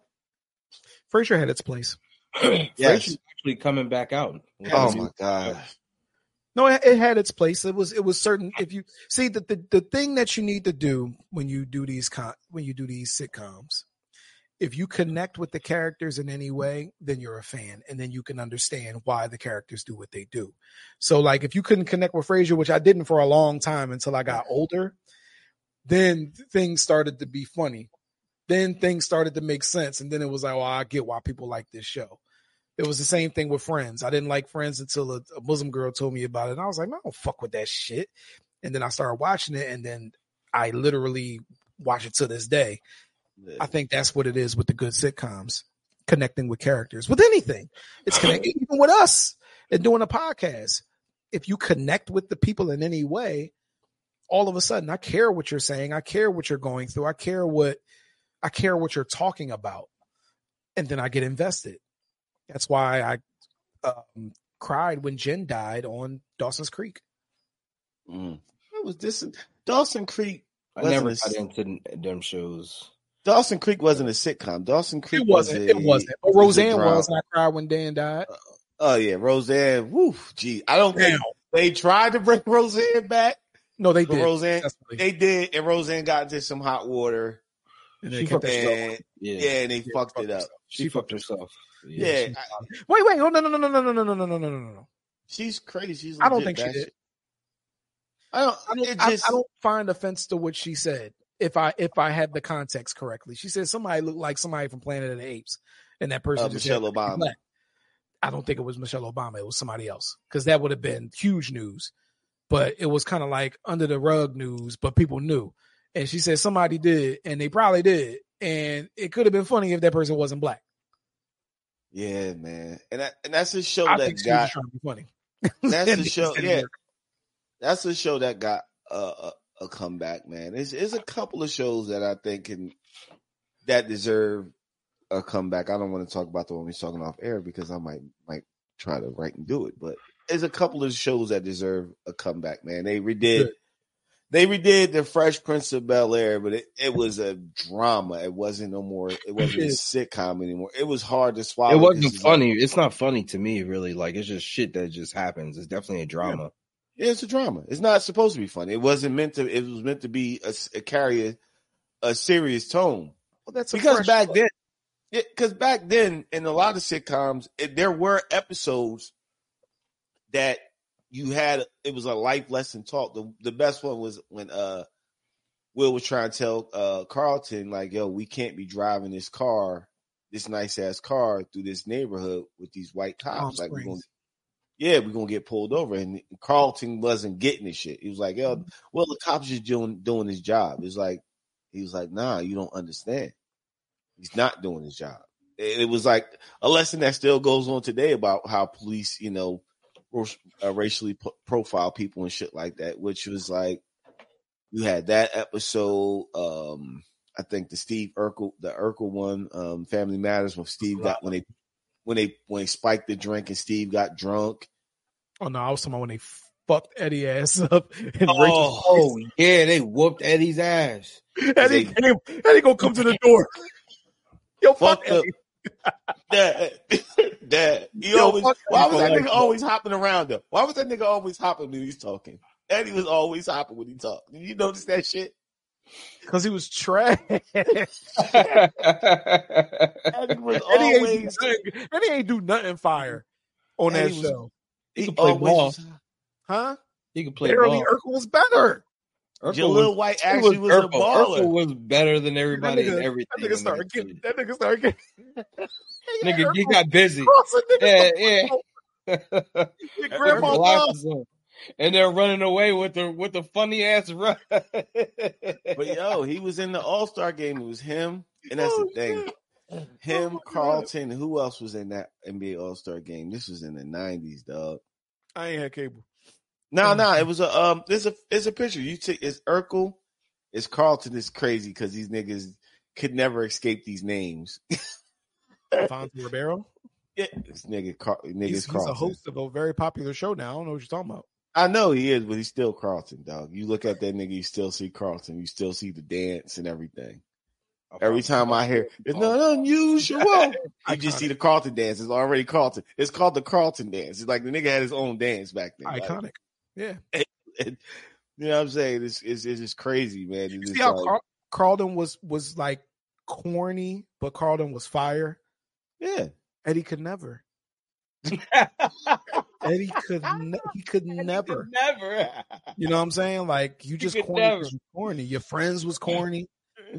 Frasier had its place. yes. Frasier actually coming back out. Oh my gosh. No, it, it, had its place. It was it was certain. If you see that the, the thing that you need to do when you do these con when you do these sitcoms, if you connect with the characters in any way, then you're a fan, and then you can understand why the characters do what they do. So, like, if you couldn't connect with Frasier, which I didn't for a long time until I got older, then things started to be funny. Then things started to make sense, and then it was like, "Oh, I get why people like this show." It was the same thing with Friends. I didn't like Friends until a, a Muslim girl told me about it, and I was like, "I don't fuck with that shit." And then I started watching it, and then I literally watch it to this day I think that's what it is with the good sitcoms, connecting with characters with anything. It's connecting even with us and doing a podcast. If you connect with the people in any way, all of a sudden I care what you're saying. I care what you're going through. I care what I care what you're talking about. And then I get invested. That's why I um, cried when Jen died on Dawson's Creek. Mm. What was this? Dawson Creek. I never got into them shows. Dawson Creek wasn't a sitcom. Dawson Creek it wasn't. Was a, it wasn't. But Roseanne was, and I cried when Dan died. Uh, oh yeah, Roseanne. Woo, gee, I don't Damn. think they tried to bring Roseanne back. No, they did. Roseanne, they did, and Roseanne got into some hot water. And she fucked and, yeah. yeah, and they yeah, fucked it up. Herself. She, she fucked herself. Yeah. yeah I, wait, wait. Oh no, no, no, no, no, no, no, no, no, no, no, no. No. She's crazy. She's. I don't think she did. I don't. I don't, just, I, I don't find offense to what she said if I if I had the context correctly. She said somebody looked like somebody from Planet of the Apes, and that person uh, Michelle Obama. Black. I don't think it was Michelle Obama. It was somebody else because that would have been huge news. But it was kind of like under the rug news, but people knew. And she said somebody did, and they probably did, and it could have been funny if that person wasn't black. Yeah, man, and that, and that's a show I that got trying to be funny. That's the show. Yeah, that's the show that got uh, uh a comeback, man. It's, it's a couple of shows that I think can that deserve a comeback. I don't want to talk about the one we're talking off air because I might might try to write and do it, but there's a couple of shows that deserve a comeback, man. They redid Good. they redid the Fresh Prince of Bel Air, but it, it was a drama. It wasn't no more. It wasn't a sitcom anymore. It was hard to swallow. It wasn't funny. It's not funny to me, really. Like it's just shit that just happens. It's definitely a drama. Yeah, it's a drama. It's not supposed to be funny. It wasn't meant to. It was meant to be a, a carry a, a serious tone. Well, that's because back then, because back then in a lot of sitcoms, it, there were episodes that you had. It was a life lesson talk. The the best one was when uh Will was trying to tell uh Carlton like, "Yo, we can't be driving this car, this nice ass car through this neighborhood with these white cops. Like, we're gonna yeah, we're gonna get pulled over. And Carlton wasn't getting this shit. He was like, yo, well, the cops just doing doing his job. It's like he was like, nah, you don't understand. He's not doing his job. It was like a lesson that still goes on today about how police, you know, uh, racially profile people and shit like that. Which was like, you had that episode. Um, I think the Steve Urkel, the Urkel one, um, Family Matters, when Steve got when they when they when they spiked the drink and Steve got drunk. Oh no, I was talking about when they fucked Eddie ass up. oh, oh yeah, they whooped Eddie's ass. Eddie they, came, Eddie gonna come to the door. Yo, fuck Eddie. Dad, Dad, you Yo, always, why was that nigga always hopping around him? Why was that nigga always hopping when he's talking? Eddie was always hopping when he talked. Did you notice that shit? Because he was trash. Eddie was Eddie always. Ain't, Eddie ain't do nothing fire on Eddie that was, show. He, can play ball. Huh? He can play Barely ball. Urkel was better. Jaleel White actually was, was a baller. Urkel was better than everybody that nigga, and everything. That nigga started getting. That nigga started getting. nigga, he got busy. Yeah, yeah. Your grandma and they're running away with the with the funny ass run. but yo, he was in the All Star game. It was him, and that's oh, the thing. Shit. Him, oh, Carlton. Who else was in that NBA All Star game? This was in the nineties, dog. I ain't had cable. No, no, it was a um. It's a it's a picture. You take it's Urkel, it's Carlton. It's crazy because these niggas could never escape these names. Fonzie Ribeiro. Yeah, this nigga, Car- niggas he's, he's, a host of a very popular show now. I don't know what you're talking about. I know he is, but he's still Carlton, dog. You look at that nigga, you still see Carlton. You still see the dance and everything. Every time I hear it's not unusual, you just see the Carlton dance. It's already Carlton. It's called the Carlton dance. It's like the nigga had his own dance back then. Iconic. Like, yeah. And, and, you know what I'm saying? It's, it's, it's just crazy, man. You see how like, Carlton was was like corny, but Carlton was fire. Yeah. Eddie could never. Eddie could ne- he could never, never. You know what I'm saying? Like you just corny, corny. Your friends was corny,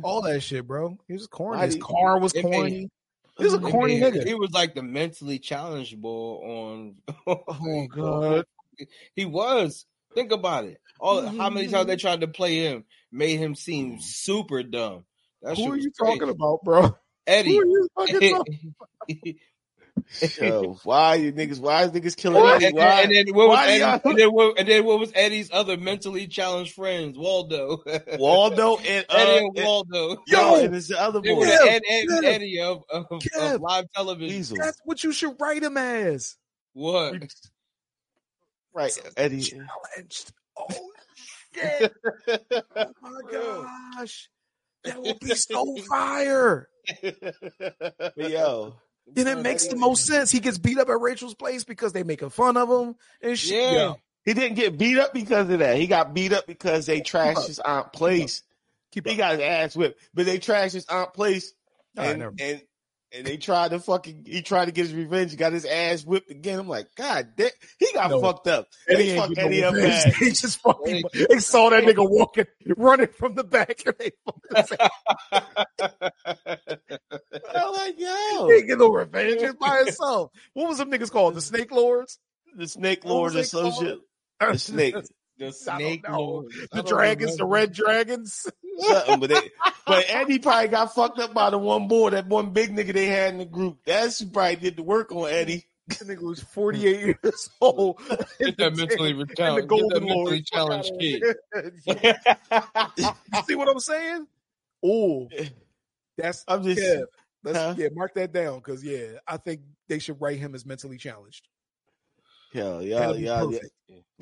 all that shit, bro. He was corny. His car was corny. He was a corny nigga. He was like the mentally challenged boy on. oh god, he was. Think about it. All how many times they mm-hmm. tried to play him made him seem mm. super dumb. That Who are you crazy. talking about, bro? Eddie. Yo, why you niggas? Why is niggas killing Eddie? Why? And, then what was Eddie, and, then what, and then what was Eddie's other mentally challenged friends? Waldo, Waldo, and uh, Eddie and Waldo. Yo, and it's the other boy, Ed, Ed, Ed, Eddie of, of, of, live television. Weasel. That's what you should write him as. What? Right, Eddie challenged. Oh shit! oh my gosh, that would be so fire. but yo, then it makes the most sense. He gets beat up at Rachel's place because they making fun of him and shit. Yeah. yeah. He didn't get beat up because of that. He got beat up because they trashed his aunt place. Keep he got his ass whipped, but they trashed his aunt place, and, right, and and they tried to fucking he tried to get his revenge. He got his ass whipped again. I'm like, God, damn, he got no, fucked up. And they fucked Eddie up bad. He just fucking they saw that nigga walking, running from the back, and they fucking. I'm like, yo, he get no revenge He's by himself. What was them niggas called? The Snake Lords. The Snake Lords Associate. The Snake. The snake The dragons, the red dragons. Something, but they, but Eddie probably got fucked up by the one boy, that one big nigga they had in the group. That's who probably did the work on Eddie. That nigga was 48 years old. Get that mentally challenged. Get that mentally challenged kid. you see what I'm saying? Oh, that's I'm just yeah. Huh? yeah, mark that down because yeah, I think they should write him as mentally challenged. Yeah, yeah, yeah, yeah.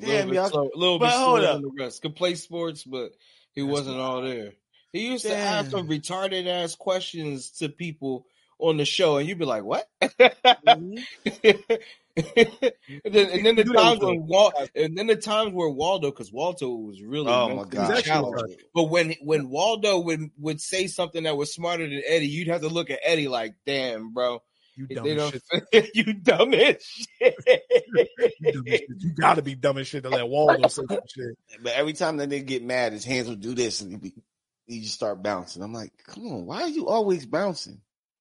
Damn, y'all. Slow, a little bit slower than the rest. Could play sports, but he That's wasn't all there. He used Damn. to ask some retarded ass questions to people on the show, and you'd be like, "What?" mm-hmm. and then, and then the times when Wal, and then the times where Waldo, because Waldo was really Oh, my God. He's actually challenged. retarded. But when when Waldo would would say something that was smarter than Eddie, you'd have to look at Eddie like, "Damn, bro, You dumb as shit. you dumb as shit." You, dumb as shit. You gotta be dumb as shit to let Waldo say some shit. But every time that they get mad, his hands will do this and he, be, he just start bouncing. I'm like, come on, why are you always bouncing?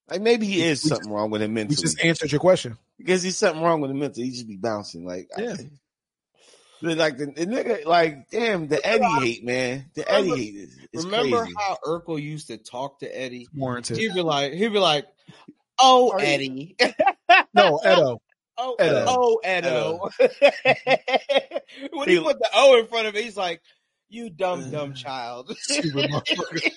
Like maybe he is We something wrong with him mentally. just answered your question. because he's something wrong with him mentally. He just be bouncing. Like Yeah. I- like the, the nigga, like damn, the Eddie hate, man. The Eddie hate is, is Remember crazy. how Urkel used to talk to Eddie? Warranted. He'd be like, he'd be like, "Oh, Are you- Eddie." No, Edo. Oh, Edo. oh, Edo. when he He- put the O in front of it, he's like, "You dumb, dumb uh, child." Stupid motherfucker.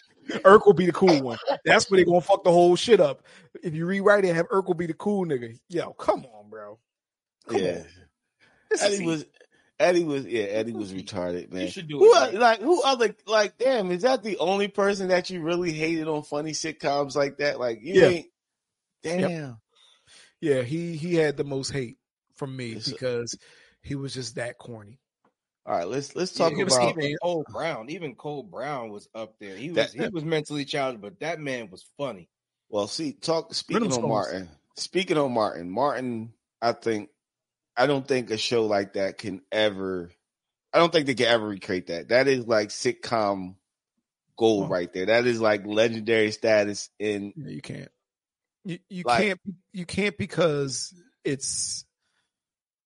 Urkel be the cool one. That's where they're gonna fuck the whole shit up. If you rewrite it, have Urkel be the cool nigga. Yo, come on, bro. Come yeah, on. This Eddie was. Eddie was yeah. Eddie was retarded, man. You should do Who it. like who other like damn? Is that the only person that you really hated on funny sitcoms like that? Like you Yeah. ain't. Damn. Yeah, he he had the most hate from me It's- because he was just that corny. All right, let's let's talk it was about. even Cole Brown. Even Cole Brown was up there. He was That- he was mentally challenged, but that man was funny. Well, see, talk speaking Rhythm on Stones. Martin. Speaking on Martin, Martin, I think I don't think a show like that can ever I don't think they can ever recreate that. That is like sitcom gold Oh. right there. That is like legendary status in Yeah, you can't. You you Like- can't you can't because it's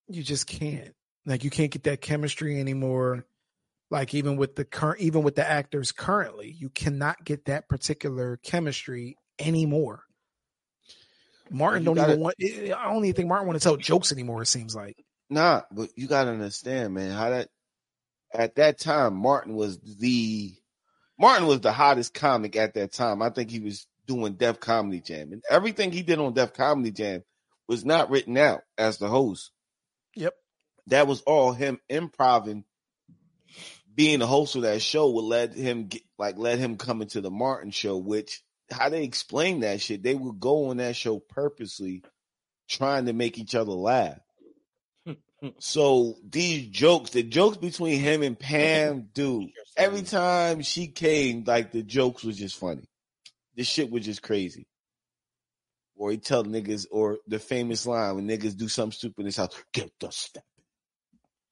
you just can't. Like you can't get that chemistry anymore. Like even with the current even with the actors currently, you cannot get that particular chemistry anymore. Martin don't gotta- even want eh, I don't even think Martin want to tell jokes anymore, it seems like. Nah, but you gotta understand, man, how that at that time Martin was the Martin was the hottest comic at that time. I think he was doing Def Comedy Jam. And everything he did on Def Comedy Jam was not written out as the host. Yep. That was all him improving. Being the host of that show would let him get like let him come into the Martin show, which how they explain that shit, they would go on that show purposely trying to make each other laugh. So these jokes, the jokes between him and Pam, dude, every time she came, like the jokes was just funny. This shit was just crazy. Or he tell niggas, or the famous line when niggas do something stupid in his house, get the step.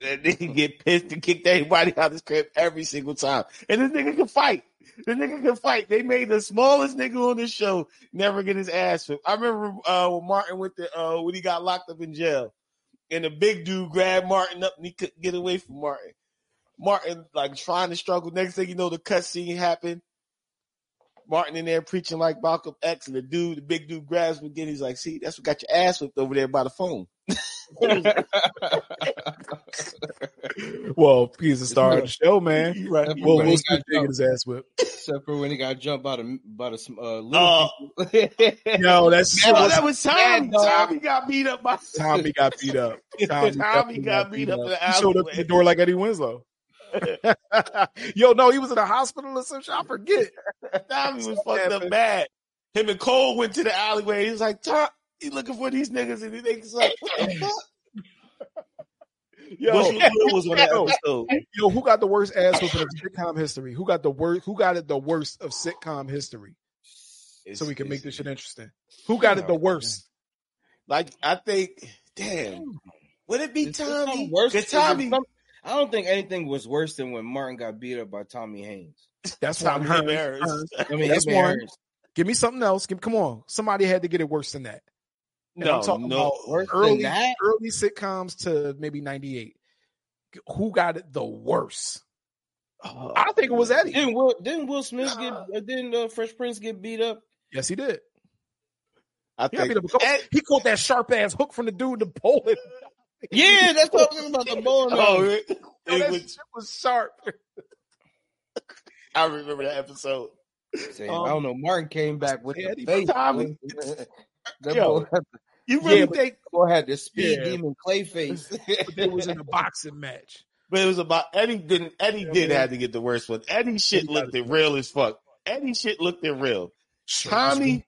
And then he get pissed and kicked everybody out of his crib every single time. And this nigga can fight. The nigga can fight. They made the smallest nigga on the show never get his ass whipped. I remember uh, when Martin went to uh, when he got locked up in jail and the big dude grabbed Martin up and he couldn't get away from Martin. Martin like trying to struggle. Next thing you know, the cut scene happened. Martin in there preaching like Malcolm X, and the dude, the big dude, grabs him again. He's like, "See, that's what got your ass whipped over there by the phone." Well, he's a star of the show, man. right. Except Well, when Will he Smith got his ass whipped. Except for when he got jumped by the by the uh, little people. No, that's Oh, was, that was Tommy. Mad. Tommy got beat up by Tommy got beat up. Tommy, definitely got beat up in the He showed up at the door like Eddie Winslow. Yo, no, he was in a hospital or some shit. I forget. Tommy was fucked up bad. Him and Cole went to the alleyway. He was like, Tom, he looking for these niggas, and he thinks like, what the fuck? Yo, was on that episode. yo, who got the worst ass whooping of sitcom history? Who got the worst? Who got it the worst of sitcom history? So we can make this shit interesting. Who got it the worst? Like I think, damn, would it be Tommy? worse? 'Cause Is there Tommy, I don't think anything was worse than when Martin got beat up by Tommy Hearns. That's Tommy one. Harris. I mean, That's one. Harris. Give me something else. Give, come on, somebody had to get it worse than that. And No, I'm talking no. about early, that? early sitcoms to maybe '98. Who got it the worst? Oh, I think it was Eddie. Didn't Will didn't Will Smith get uh, didn't uh, Fresh Prince get beat up? Yes, he did. I He, think beat up Ed- he caught that sharp ass hook from the dude to bowl it. Yeah, that's what I'm talking about the bowling. Oh, alley. it, Yo, it that was, shit was sharp. I remember that episode. Say, Um, I don't know. Martin came back with Eddie the face. Tommy. that Yo. boy, You really Yeah, think? boy had the speed Yeah. demon clay face. It was in a boxing match. But it was about Eddie. Didn't Eddie Yeah, did man. have to get the worst one. Eddie shit Eddie got looked it. it real as fuck. Eddie shit looked it real. Tommy,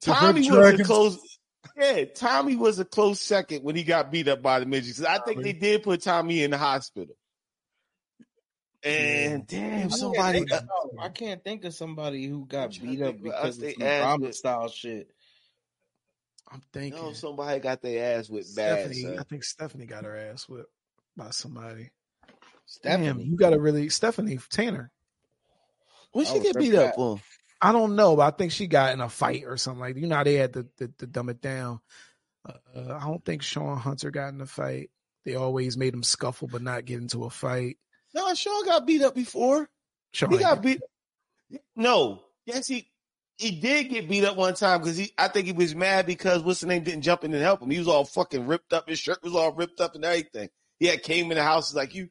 Tommy was the Dragons. close. Yeah, Tommy was a close second when he got beat up by the midgets. I think they did put Tommy in the hospital. And damn, somebody. I can't, I can't think of somebody who got beat up because of they some with- style shit. I'm thinking. No, somebody got their ass whipped bad. Stephanie, I think Stephanie got her ass whipped by somebody. Stephanie. Damn, you got to really Stephanie Tanner. When she was get beat up on? I don't know, but I think she got in a fight or something like. You know, they had to, to, to dumb it down. Uh, I don't think Shawn Hunter got in a fight. They always made him scuffle, but not get into a fight. No, Shawn got beat up before. Shawn He got beat. No, yes, he he did get beat up one time because he. I think he was mad because what's the name didn't jump in and help him. He was all fucking ripped up. His shirt was all ripped up and everything. He had came in the house like you.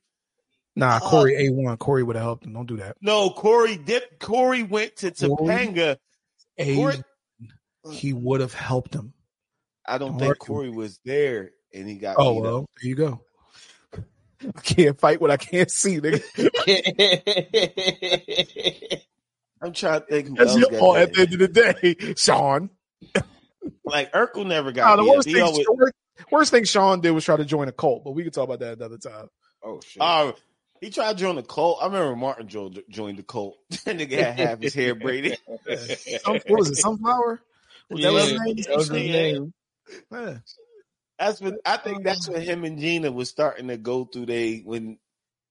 Nah, Oh. Cory A one. Cory would have helped him. Don't do that. No, Cory dip. Cory went to Cory? Topanga. A Cory- he would have helped him. I don't Don't think argue. Cory was there, and he got. Oh beat up. well, there you go. I can't fight what I can't see, nigga. I'm trying to think That's your fault at the end of the day, Shawn. Like Urkel never Nah, got the worst thing, always- worst, worst thing Shawn did was try to join a cult, but we can talk about that another time. oh shit. Uh, he tried to join the cult. I remember Martin jo- joined the cult. that nigga had half his hair braided. Some, what was it? Sunflower? Was that his Yeah, name? that was his name. Yeah. That's when I think that's when him and Gina was starting to go through they when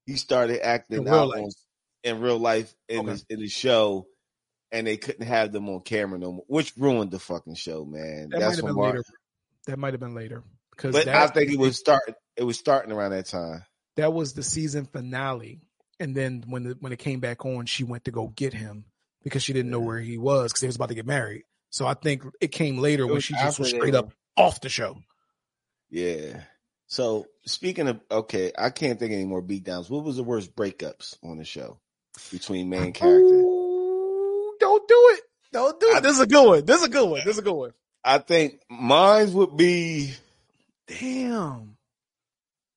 he started acting In out on, in real life in Okay. the in the show, and they couldn't have them on camera no more, which ruined the fucking show, man. That might have been Martin. later. That might have been later because But that, I think it was starting. It was starting around that time. That was the season finale. And then when the, when it came back on, she went to go get him because she didn't know where he was because they was about to get married. So I think it came later It when she just was straight up off the show. Yeah. So speaking of okay, I can't think of any more beatdowns. What was the worst breakups on the show between main characters? Ooh, don't do it. Don't do it. I- this is a good one. This is a good one. This is a good one. I think mine would be Damn.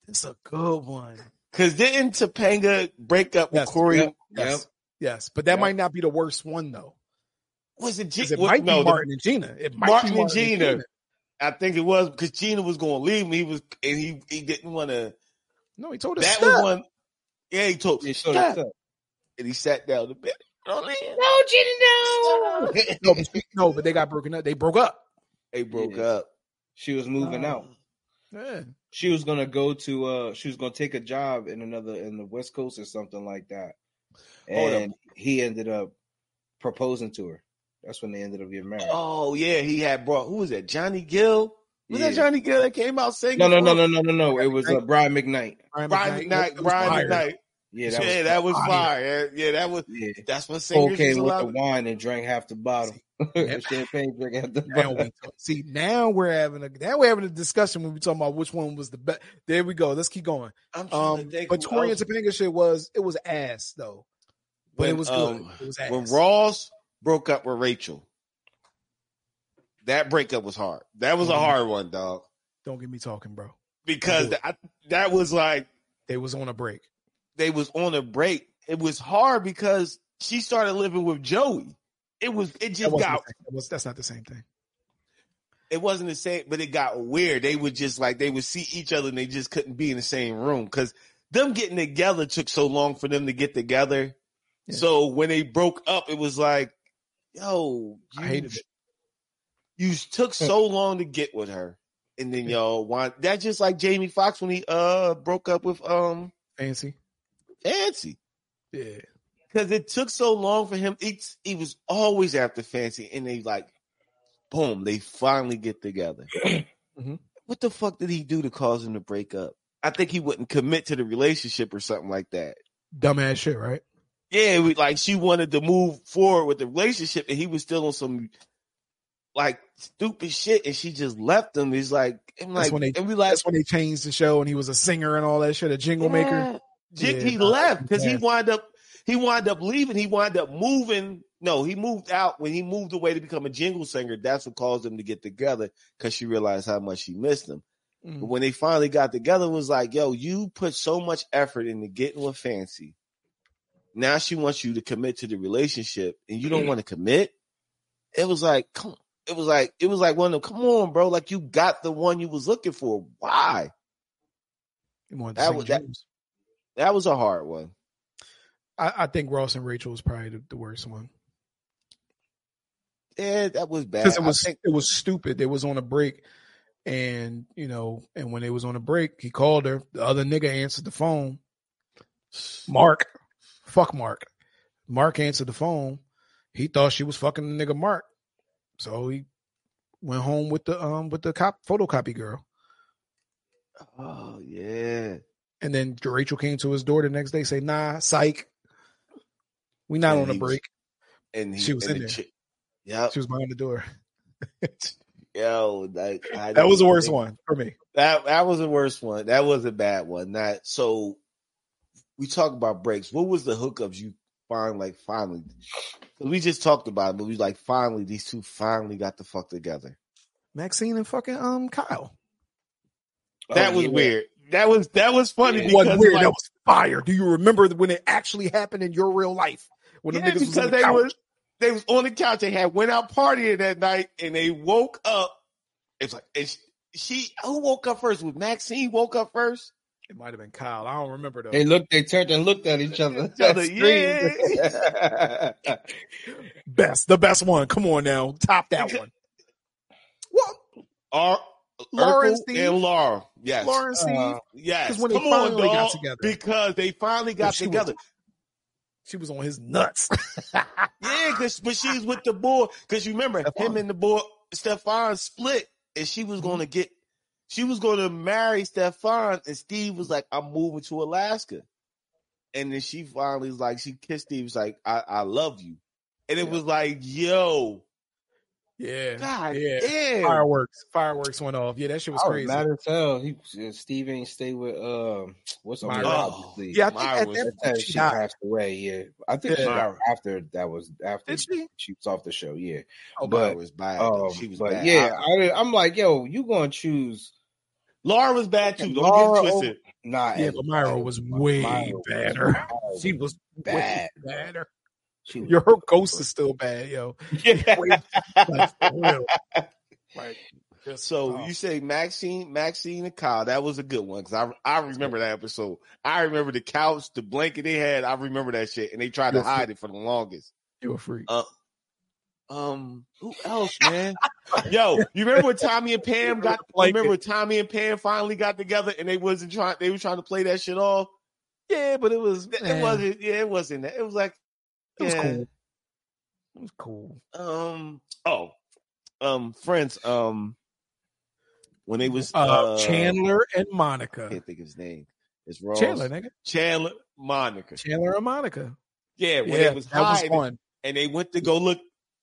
This is a good one. because didn't Topanga break up with Yes, Cory? Yep. Yes. Yep. Yes. But that Yep. might not be the worst one though. Was it, G- it what- might no, be the- Martin and Gina. It might Martin be and Martin Gina. I think it was because Gina was going to leave me. He was and he he didn't want to. No, he told us That was one. Yeah, he told Yeah, so stop. and he sat down the bed. Don't leave. No, Gina, No, but, no, but they got broken up. They broke up. They broke Yeah. up. She was moving Oh. out. Yeah. She was gonna go to uh she was gonna take a job in another in the West Coast or something like that. And he ended up proposing to her. That's when they ended up getting married. Oh yeah, he had brought. Who was that? Johnny Gill. Was Yeah. that Johnny Gill that came out singing? No, no, no, no, no, no, no. It was uh, Brian McKnight. Brian Brian McKnight. that was Brian. McKnight. Yeah, Yeah, that that was was, fire. Yeah, that was. yeah. That's what Cole singers came with the wine and drank half the bottle. Champagne drank half the Now we see, now we're having a now we're having a discussion when we talking about which one was the best. There we go. Let's keep going. I'm Um, but Cory and Topanga shit was it was ass though, but it was good. um, it was when. Ross broke up with Rachel. That breakup was hard. That was a Mhm. hard one, dog. Don't get me talking, bro. Because that, that was like They was on a break. they was on a break. It was hard because she started living with Joey. It was it just got the same- that was, that's not the same thing. it wasn't the same, but it got weird. They would just like they would see each other and they just couldn't be in the same room because them getting together took so long for them to get together. Yeah. So when they broke up, it was like, yo, you, I hated it. you took so long to get with her, and then y'all want that just like Jamie Foxx when he uh broke up with um Fancy. Fancy Yeah. Because it took so long for him. It's he was always after Fancy, and they like, boom, they finally get together. Mhm. What the fuck did he do to cause him to break up? I think he wouldn't commit to the relationship or something like that. Dumbass shit, right? Yeah, we, like she wanted to move forward with the relationship, and he was still on some like stupid shit, and she just left him. He's like, I'm That's like, when they- and we like, That's when they changed the show and he was a singer and all that shit, a jingle maker. Yeah. Jig- Yeah, he left because he wound up he wound up leaving. He wound up moving. No, he moved out when he moved away to become a jingle singer. That's what caused them to get together because she realized how much she missed him. But Mm. when they finally got together, it was like, yo, you put so much effort into getting with Fancy. Now she wants you to commit to the relationship and you don't want to commit. It was like, come on. it was like it was like one of them. Come on, bro! Like you got the one you was looking for. Why? That was- that- That was a hard one. I, I think Ross and Rachel was probably the, the worst one Yeah, that was bad. because it was think- it was stupid. They was on a break, and you know, and when they was on a break, he called her. The other nigga answered the phone. Mark, fuck Mark. Mark answered the phone. He thought she was fucking the nigga Mark, so he went home with the um with the cop photocopy girl. oh yeah. And then Rachel came to his door the next day, say, "Nah, psych, we not And on a he was- break." And he, She was and in the there. chick- Yep. She was behind the door. Yo, like I That was the worst think- one for me. That that was the worst one. That was a bad one. That so we talk about breaks. What was the hookups you find like finally? 'cause we just talked about it, but we like finally these two finally got the fuck together. Maxine and fucking um Kyle. That Oh, was yeah. weird. That was that was funny Yeah. It because wasn't weird. like, that was fire. Do you remember when it actually happened in your real life? When the yeah, niggas was on because the they couch? was they was on the couch. They had went out partying that night, and they woke up. It's like and she, she who woke up first? Was Maxine woke up first? It might have been Kyle. I don't remember though. They looked, they turned and looked at each other. Each other, yeah. best, the best one. Come on now, top that one. What? Ar- Laura and Urkel Steve? and Laura. Yes. Steve. Uh, Yes. when they Come on, finally got together. Because they finally got she was- together. she was on his nuts. Yeah, cause but she was with the boy. Cause you remember him and the boy Stefan split, and she was gonna get, she was gonna marry Stefan, and Steve was like, "I'm moving to Alaska," and then she finally was like, she kissed Steve, was like, "I I love you," and it Yeah. was like, "Yo, yeah, God yeah. damn." Fireworks, fireworks went off. Yeah, that shit was I crazy. mad as hell. He uh, Steve ain't stay with um what's Myra. Myra, Oh, obviously. Yeah, I think Myra at was- that That's she she died. passed away. Yeah, I think Yeah. died after that was after she? she was off the show. Yeah, Oh, but, Myra was bad. um, she was but bad. yeah, I- I, I'm like, yo, you gonna choose? Laura was bad too. Don't Laura get twisted. Nah, Yeah, and- but Myra was way Myra better. Myra She was bad. way badder. Your her ghost is still bad, yo. Yeah. Like. Like, just- So oh. you say Maxine, Maxine and Kyle. That was a good one because I I remember that episode. I remember the couch, the blanket they had. I remember that shit, and they tried to hide it for the longest. you a freak. Um, who else, man? Yo, you remember when Tommy and Pam got? You remember when Tommy and Pam finally got together and they wasn't trying? They were trying to play that shit off. Yeah, but it was It eh, wasn't. Yeah, it wasn't. That. It was like. It was yeah. cool. It was cool. Um. Oh. Um. Friends. Um. When they was Uh, uh, Chandler and I Monica. can't think of his name. It's Ross. Chandler, nigga. Chandler, Monica. Chandler and Monica. Yeah, when yeah, they was that was fun. and they went to go look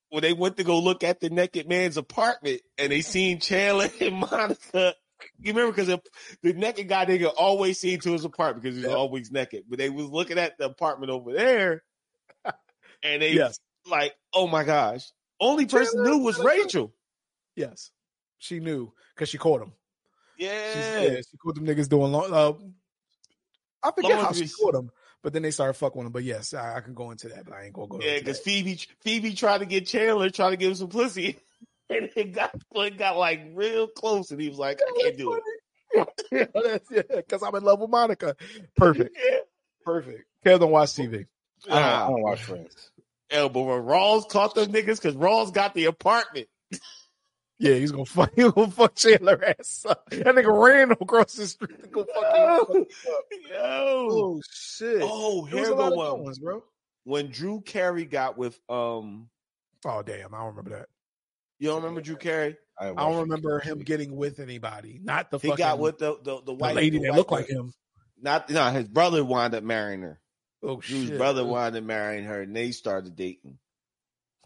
when they went to go look at the naked man's apartment and they seen Chandler and Monica. You remember because the, the naked guy they could always see to his apartment because he's Yep. always naked. But they was looking at the apartment over there, and they Yes, like, oh my gosh, only person knew was Rachel. yes. She knew because she caught him. Yeah, yeah, she caught them niggas doing long. Uh, I forget how she Laundry. caught them, but then they started fucking with him. But yes, I, I can go into that, but I ain't gonna go. yeah, because. Phoebe Phoebe tried to get Chandler, tried to give him some pussy. And it got it got like real close, and he was like, "I can't do it." yeah, yeah, because I'm in love with Monica. Perfect, Yeah. perfect. Kev don't watch TV. I don't, I Ah. don't watch Friends. Yeah, but when Ross caught those niggas, because Ross got the apartment. Yeah, he's gonna fuck. He's gonna fuck Chandler ass up. That nigga ran across the street to go fuck him. Yo. Oh shit! Oh, There was here a go of good one. ones, bro. When Drew Carey got with um Oh damn, I don't remember that. you don't remember Drew Carey? I, I don't remember him getting with anybody. Not the He fucking got with the the, the the white lady the that white looked like him. Not no, his brother wound up marrying her. Oh Drew's shit! brother wound up marrying her, and they started dating.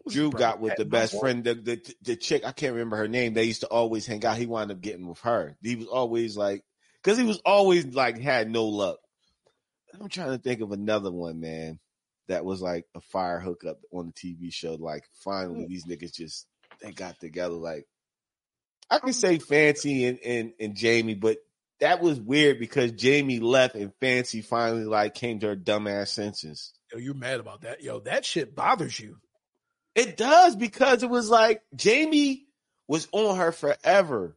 Who's Drew got with the best friend, the, the the chick. I can't remember her name. They used to always hang out. He wound up getting with her. He was always like, because he was always like had no luck. I'm trying to think of another one, man. That was like a fire hookup on the TV show. Like finally, these niggas just they got together. Like I can say Fancy and and and Jamie, but that was weird because Jamie left and Fancy finally like came to her dumbass senses. Yo, you're mad about that. Yo, that shit bothers you. It does because it was like Jamie was on her forever.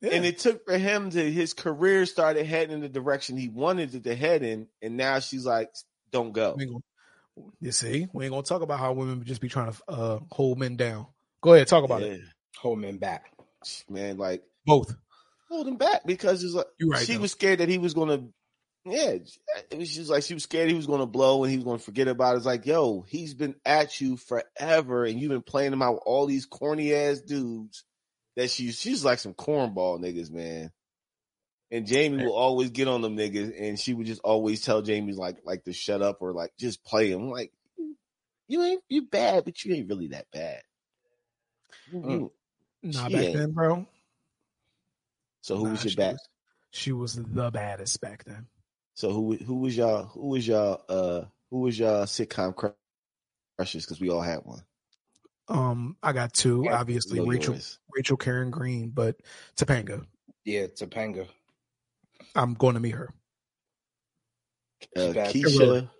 Yeah. And it took for him to his career started heading in the direction he wanted it to head in, and now she's like, "Don't go." We ain't gonna- you see, we ain't gonna talk about how women just be trying to uh, hold men down. Go ahead, talk about it. Hold men back. Man, like Both. Hold him back because it's like right, she though. was scared that he was gonna. Yeah, it was just like she was scared he was gonna blow and he was gonna forget about it. It's like, yo, he's been at you forever, and you've been playing him out with all these corny ass dudes. That she she's like some cornball niggas, man. And Jamie will always get on them niggas, and she would just always tell Jamie like like to shut up or like just play him. Like you ain't you bad, but you ain't really that bad. You- Mm. Nah, back ain't. then, bro. So who Nah, was your she back? was- She was the baddest back then. So who who was y'all who was y'all uh who was y'all sitcom cr- crushes? Because we all had one. Um, I got two. Yeah, obviously, Rachel, yours. Rachel Karen Green, but Topanga. Yeah, Topanga. I'm going to meet her. uh, Keisha.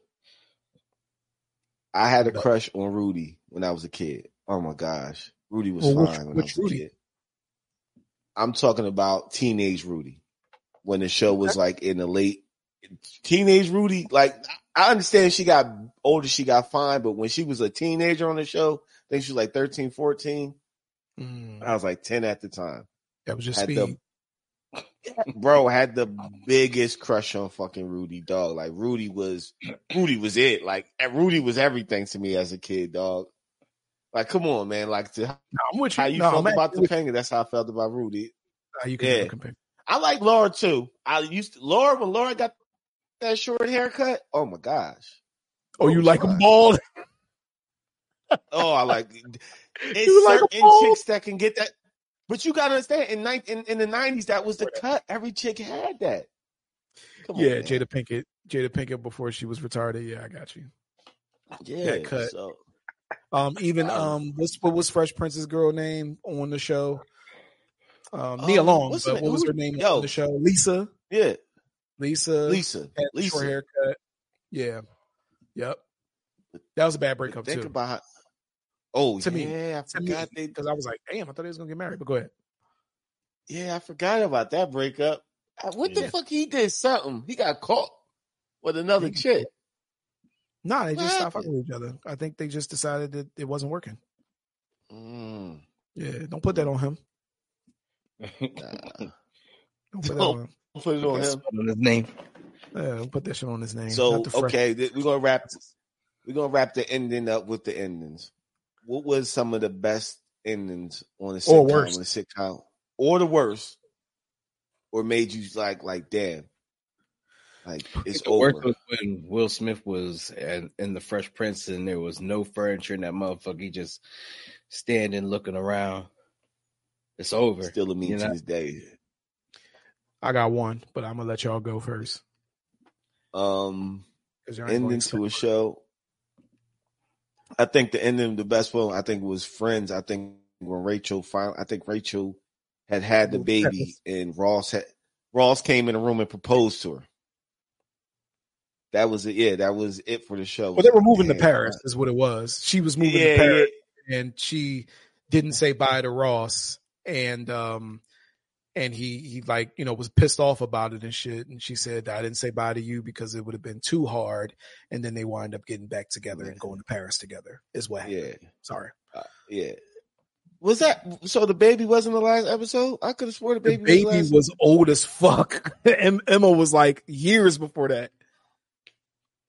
I had a crush on Rudy when I was a kid. Oh my gosh, Rudy was Well, fine which- when I which was a Rudy? kid. I'm talking about teenage Rudy when the show was like in the late teenage Rudy. Like I understand she got older, she got fine, but when she was a teenager on the show, I think she was like 13, 14. Mm, I was like 10 at the time. that was just Had speed. the bro had the biggest crush on fucking Rudy, dog. Like Rudy was Rudy was it. Like Rudy was everything to me as a kid, dog. Like, come on, man. Like to No, I'm with you. how you no, felt about the Topanga, that's how I felt about Rudy. you. You can Yeah. compare. I like Laura too. I used to Laura when Laura got that short haircut. Oh my gosh. Oh, you oh like them fine. bald? Oh, I like it's You like certain chicks that can get that. But you gotta understand, in, nine- in in the nineties, that was the cut. Every chick had that. Come Yeah, man. Jada Pinkett. Jada Pinkett before she was retarded. Yeah, I got you. Yeah, that cut. So Um, even um, what's what was Fresh Prince's girl name on the show? Um, Nia Um, Long, but what was her name Yo. on the show? Lisa. yeah, Lisa. Lisa, Lisa. short haircut. Yeah. Yep. That was a bad breakup Think too. about how, oh To me. yeah, I To forgot they because I was like, damn, I thought he was gonna get married. But go ahead. yeah, I forgot about that breakup. Uh, What the fuck? He did something. He got caught with another He- chick. Nah, they What just stopped happened? fucking with each other. I think they just decided that it wasn't working. Mm, Yeah, don't put that on him. nah. Don't put that Don't on. Put it on him. on his name. Yeah, don't put that shit on his name. So Not the fresh- okay, th- we're gonna wrap. We're gonna wrap the ending up with the endings. What was some of the best endings on the sitcom? Or worst. on a sitcom, or the worst, or made you like, like, damn, like it's the worst over. was when Will Smith was in, in the Fresh Prince and there was no furniture in that motherfucker. He just standing looking around. It's over. Still a me You to this day. I got one, but I'm gonna let y'all go first. Um, y'all ending to a show. I think the ending, of the best one, I think was Friends. I think when Rachel finally, I think Rachel had had the baby, and Ross had Ross came in the room and proposed to her. That was it. Yeah, that was it for the show. Well, they were moving to Paris, is what it was. She was moving Yeah, to Paris, and she didn't say bye to Ross, and um, and he he like you know was pissed off about it and shit. And she said, "I didn't say bye to you because it would have been too hard." And then they wind up getting back together and going to Paris together. Is what happened. Yeah. Sorry, yeah, yeah. Was that so? The baby wasn't the last episode. I could have swore the the baby, baby was. was old as fuck. Emma was like years before that.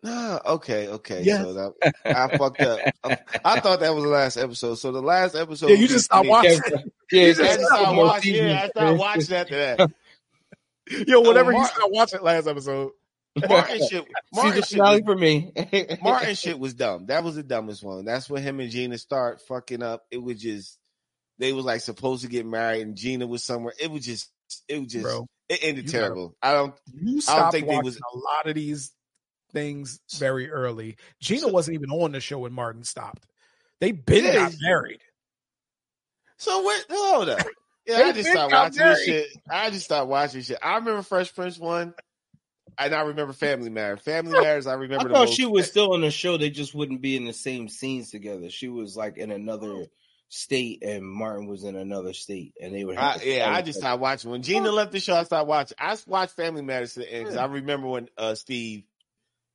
Nah, okay, okay. Yes. So that I fucked up. I, I thought that was the last episode. So the last episode. Yeah, you just stopped watching. Yeah, You I just just stopped watching. Yeah, I started watching after that. Yo, whatever you Mar- stopped watching last episode. Martin shit. Martin Season shit, was, for me. Martin shit was dumb. That was the dumbest one. That's when him and Gina start fucking up. It was just they was like supposed to get married, and Gina was somewhere. It was just. It was just. Bro, it ended you terrible. I don't. you stopped think they was- a lot of these things very early. Gina wasn't even on the show when Martin stopped. They been Yeah. got married. So what? Hold up. Yeah, I just stopped started got watching this shit. I just started watching shit. I remember Fresh Prince one. and I remember Family Matters. Family Matters, I I remember. the thought most- she was still on the show. They just wouldn't be in the same scenes together. She was like in another state, and Martin was in another state, and they would. I, yeah, I just other. stopped watching. When Gina left the show, I stopped watching. I watched Family Matters to the end because I remember when uh, Steve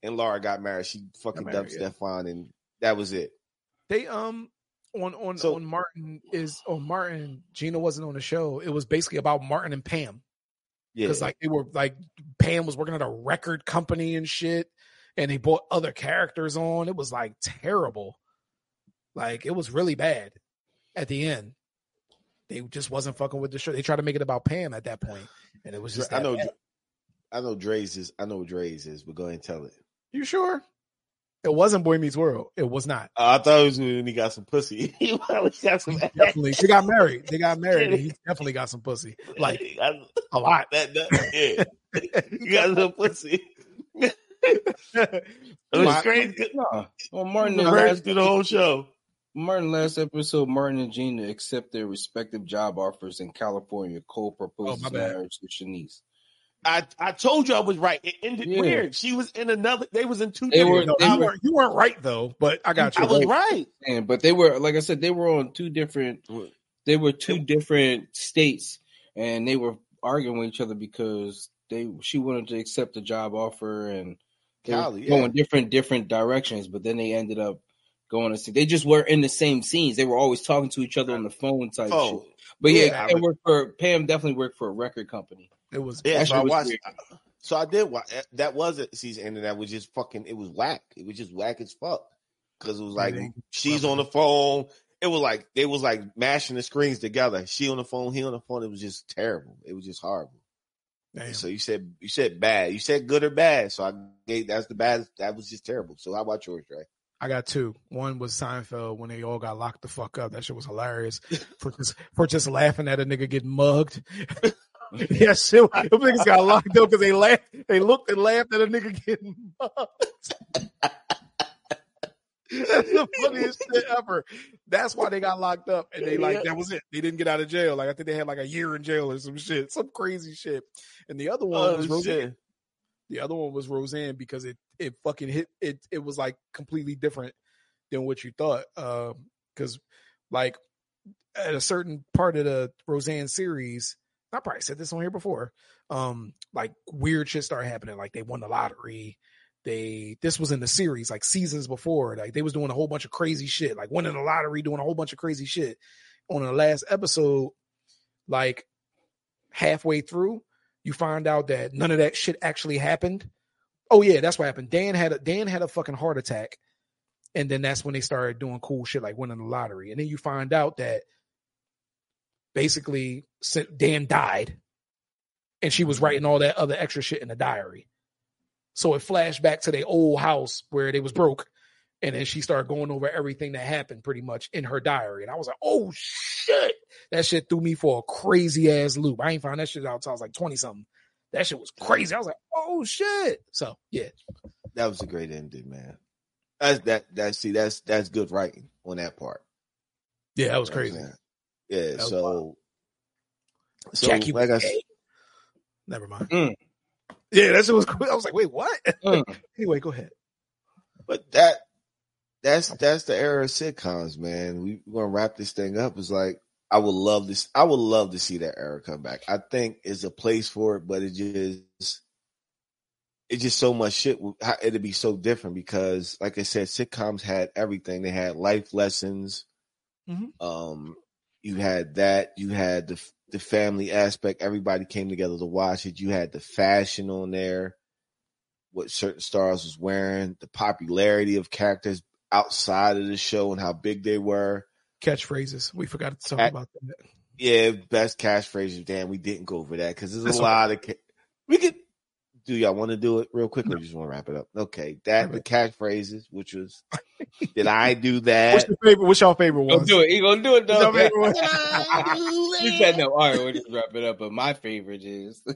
and Laura got married. She fucking Got dumped married, yeah. Stefan, and that was it. They um on on So- on Martin is on Martin. Gina wasn't on the show. It was basically about Martin and Pam Yeah, because like they were like Pam was working at a record company and shit, and they brought other characters on. It was like terrible. Like it was really bad at the end. They just wasn't fucking with the show. They tried to make it about Pam at that point, and it was just. I know. bad. I know Dre's is. I know Dre's is, but go ahead and tell it. You sure? It wasn't Boy Meets World. It was not. Uh, I thought it was when he got some pussy. he probably got some. Definitely, they got married. They got married, and he definitely got some pussy, like I- a lot. that, that. Yeah, you got some pussy. It was My- crazy. Nah. Well, Martin, The and verse last, through the whole show. Martin last episode, Martin and Gina accept their respective job offers in California. Cole proposes Oh, marriage to Shanice. I, I told you I was right. It ended Yeah. weird. She was in another. They was in two. They were- different- No, they you, were- weren't, you weren't right though, but I got you. I was right. And but they were like I said, they were on two different. They were two different states, and they were arguing with each other because they she wanted to accept the job offer and they were Cali, yeah. going different different directions. But then they ended up going to see. They just were in the same scenes. They were always talking to each other on the phone type Oh, shit. But yeah, Yeah, Pam worked for Pam. Definitely worked for a record company. It was yeah. So I watched. weird. So I did watch. That was a season ending that was just fucking. It was whack. It was just whack as fuck. Because it was like Yeah, she's on the phone. It was like they was like mashing the screens together. She on the phone, he on the phone. It was just terrible. It was just horrible. Damn. So you said you said bad. You said good or bad. So I gave that's the bad. That was just terrible. So how about yours, Dre? I got two. One was Seinfeld when they all got locked the fuck up. That shit was hilarious for just for just laughing at a nigga getting mugged. yeah, shit. The niggas got locked up because they laughed. They looked and laughed at a nigga getting mugged. That's the funniest shit ever. That's why they got locked up, and they like that was it. They didn't get out of jail. Like I think they had like a year in jail or some shit, some crazy shit. And the other one oh, was Oh, Roseanne. shit. The other one was Roseanne because it it fucking hit it. It was like completely different than what you thought. Um, because like at a certain part of the Roseanne series, I probably said this on here before. Um, like weird shit started happening. Like they won the lottery. They this was in the series like seasons before. Like they was doing a whole bunch of crazy shit. Like winning the lottery, doing a whole bunch of crazy shit. On the last episode, like halfway through, you find out that none of that shit actually happened. Oh yeah, that's what happened. Dan had a Dan had a fucking heart attack, and then that's when they started doing cool shit like winning the lottery. And then you find out that basically si- Dan died, and she was mm-hmm. writing all that other extra shit in the diary. So it flashed back to their old house where they was broke, and then she started going over everything that happened pretty much in her diary. And I was like, oh shit, that shit threw me for a crazy ass loop. I ain't found that shit out until I was like twenty something. That shit was crazy. I was like, oh shit. So yeah, That was a great ending, man. That's that. That see, that's that's good writing on that part. yeah, that was You know what I'm crazy. Yeah. was so, so Jackie like I was. Never mind. Mm. Yeah, that's what was cool. I was like, wait, what? Mm. anyway, go ahead. But that that's that's the era of sitcoms, man. We, we're gonna wrap this thing up. It's like I would love this. I would love to see that era come back. I think it's a place for it, but it just it's just so much shit. It'd be so different because, like I said, sitcoms had everything. They had life lessons. Mhm. Um, you had that. You had the the family aspect. Everybody came together to watch it. You had the fashion on there what certain stars was wearing, the popularity of characters outside of the show and how big they were. Catchphrases. We forgot to talk At- about that. Yeah, best catchphrases. Damn, we didn't go over that because there's That's a lot of. Ca- we could. Do y'all want to do it real quick, or you just want to wrap it up? Okay, that the catchphrases, which was, did I do that? What's your favorite? What's your favorite Go one? do it. He gonna do it What's though. your favorite one? You said no. All right, we'll just wrap it up. But my favorite is.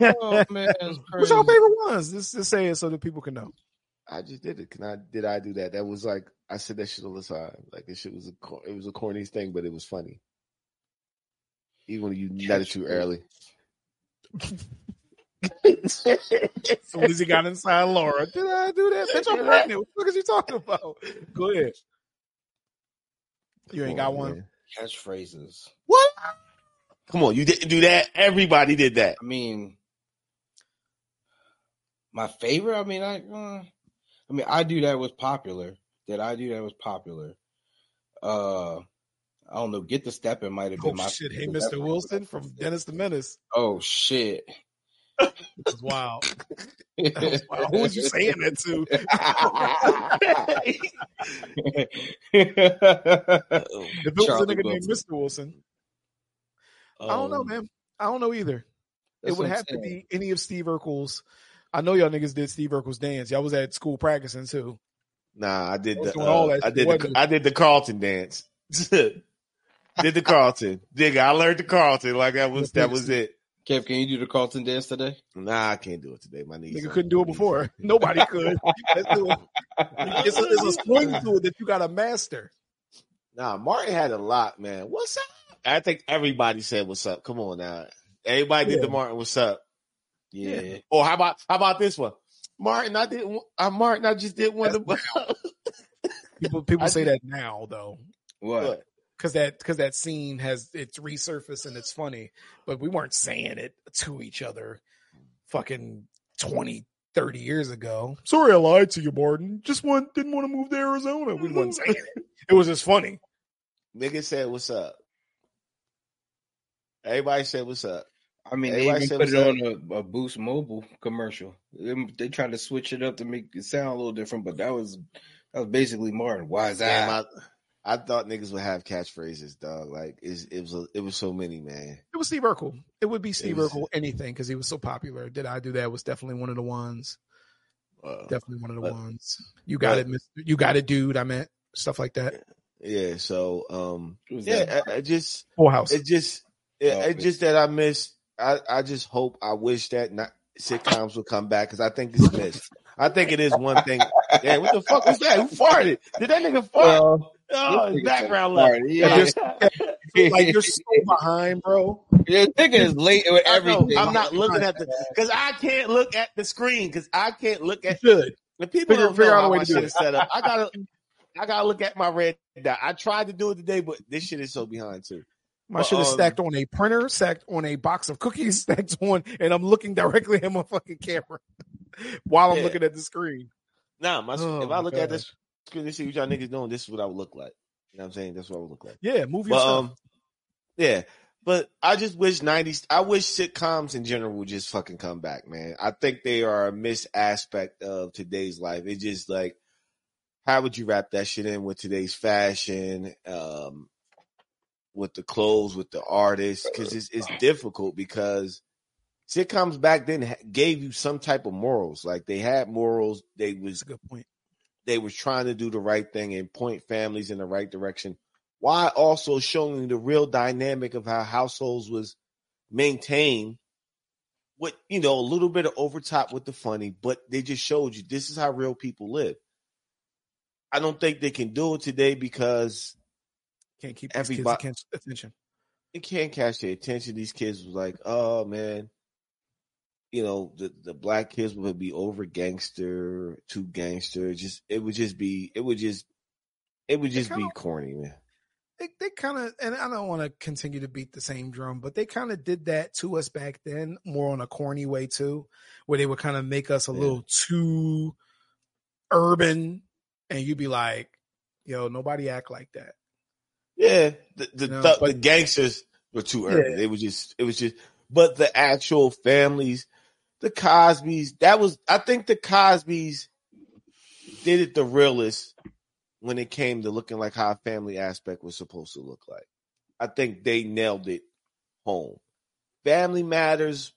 oh man, What's your crazy. favorite ones? Just, just say it so that people can know. I just did it. Can I? Did I do that? That was like I said that shit all the time. Like this shit was a it was a corny thing, but it was funny. Even when you nutted too early. As soon as he got inside Laura, did I do that? Bitch, I'm pregnant. What the fuck is you talking about? Go ahead. You ain't got one. Man. Catchphrases. What? Come on, you didn't do that. Everybody did that. I mean, my favorite. I mean, I. Uh, I mean, I do that was popular. That I do that was popular. Uh, I don't know. Get the step. It might have been Oh my shit! Hey. Mr. Wilson from Dennis the Menace. Oh shit! This is wild. That wild. Who was you saying that to? If it was a nigga named Mr. Wilson, I don't know, Um, man. I don't know either. It would have to be any of Steve Urkel's. I know y'all niggas did Steve Urkel's dance. Y'all was at school practicing too. Nah, I did I the uh, I did the. I did the Carlton dance. did the Carlton. Dig I learned the Carlton like that was that was it. Kev, can you do the Carlton dance today? Nah, I can't do it today. My knees. Nigga are- couldn't do it before. Nobody could. It. It's a, it's a swing to it that you got to master. Nah, Martin had a lot, man. What's up? I think everybody said what's up. Come on now. Everybody did the Martin what's up. Yeah. Or how about how about this one? Martin, I didn't uh, Martin, I just did one of People people I say did- that now though, What? Because that because that scene has it's resurfaced and it's funny, but we weren't saying it to each other, fucking 20, 30 years ago. Sorry, I lied to you, Martin. Just want didn't want to move to Arizona. We wasn't saying it. It was just funny. Nigga said what's up. Everybody said what's up. I mean, they Everybody even put it what's on a, a Boost Mobile commercial. They, they tried to switch it up to make it sound a little different, but that was that was basically Martin. Why is that? I, I thought niggas would have catchphrases, dog. Like it's, it was a, it was so many, man. It was Steve Urkel. It would be Steve was- Urkel anything because he was so popular. Did I do that? Was definitely one of the ones. Uh, Definitely one of the But- ones. You got but- it, Mister. You got it, dude. I meant stuff like that. yeah, so um, yeah. I, I just Full House. it just it, Oh, it's just that I miss. I I just hope I wish that not sitcoms would come back because I think it's missed. I think it is one thing. Yeah, what the fuck was that? Who farted? Did that nigga fart? Well, oh, this his nigga background said left. farted, yeah. like you're so behind, bro. Yeah, nigga is late with everything. I'm not looking at the because I can't look at the screen because I can't look at should. the people. Figure- don't figure out a how way my to do shit it. is set up. I gotta, I gotta look at my red dot. I tried to do it today, but this shit is so behind too. My But, shit is um, stacked on a printer, stacked on a box of cookies, stacked on, and I'm looking directly at my fucking camera while I'm Yeah. looking at the screen. Nah, my, Oh, if I look at this screen and see what y'all niggas doing, this is what I would look like. You know what I'm saying? That's what I would look like. Yeah, move But stuff. um, yeah. But I just wish '90s. I wish sitcoms in general would just fucking come back, man. I think they are a missed aspect of today's life. It's just like, how would you wrap that shit in with today's fashion, um, with the clothes, with the artists? Because it's it's difficult because sitcoms back then gave you some type of morals. Like they had morals. They was a good point. They were trying to do the right thing and point families in the right direction while also showing the real dynamic of how households was maintained with you know a little bit of overtop with the funny but they just showed you this is how real people live. I don't think they can do it today because Can't keep Everybody- attention. it can't catch their attention. These kids was like oh man you know the, the black kids would be over gangster too gangster just it would just be it would just it would just be kinda- corny man They, they kind of, and I don't want to continue to beat the same drum, but they kind of did that to us back then, more on a corny way too, where they would kind of make us a Yeah. little too urban, and you'd be like, "Yo, nobody act like that." Yeah, the the, You know, th- but- the gangsters were too urban. It was just it was just but the actual families, the Cosbys, that was I think the Cosbys did it the realest when it came to looking like how a family aspect was supposed to look like. I think they nailed it home. Family Matters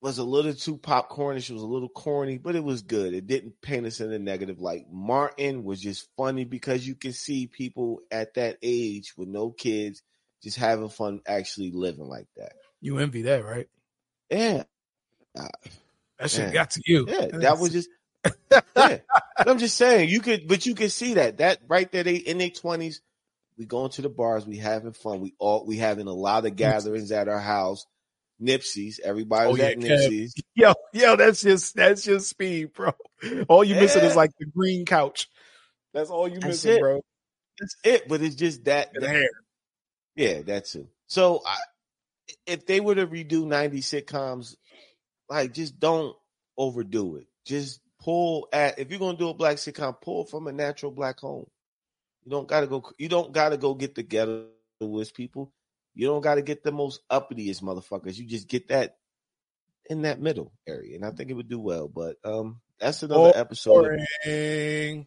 was a little too popcornish, it was a little corny, but it was good. It didn't paint us in a negative light. Martin was just funny because you can see people at that age with no kids just having fun actually living like that. You envy that, right? Yeah. That shit Yeah. got to you. Yeah. That was just yeah. I'm just saying you could but you could see that. That right there they in their twenties, we going to the bars, we having fun, we all we having a lot of gatherings at our house. Nipsey's. Everybody Oh, was yeah, at Nipsey's. Yo, yo, that's just that's just speed, bro. All you missing is like the green couch. That's all you That's missing, it. bro. That's it. But it's just that. And hair. Yeah, that's it. So I, if they were to redo 90 sitcoms, like just don't overdo it. Just pull at if you're gonna do a black sitcom, pull from a natural black home. You don't gotta go you don't gotta go get the ghettoest people. You don't gotta get the most uppitiest motherfuckers. You just get that in that middle area. And I think it would do well. But um that's another episode. Boring.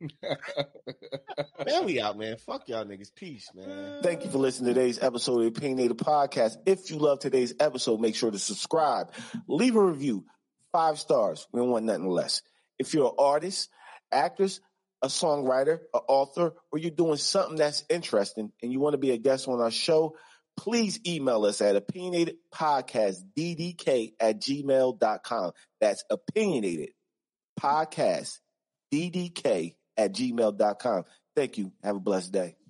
Man, we out, man. Fuck y'all niggas. Peace, man. Thank you for listening to today's episode of the Opinionated Podcast. If you love today's episode, make sure to subscribe, leave a review, five stars. We don't want nothing less. If you're an artist, actress, a songwriter, an author, or you're doing something that's interesting and you want to be a guest on our show, please email us at opinionatedpodcastddk at gmail.com. That's opinionated podcast ddk at gmail.com. Thank you. Have a blessed day.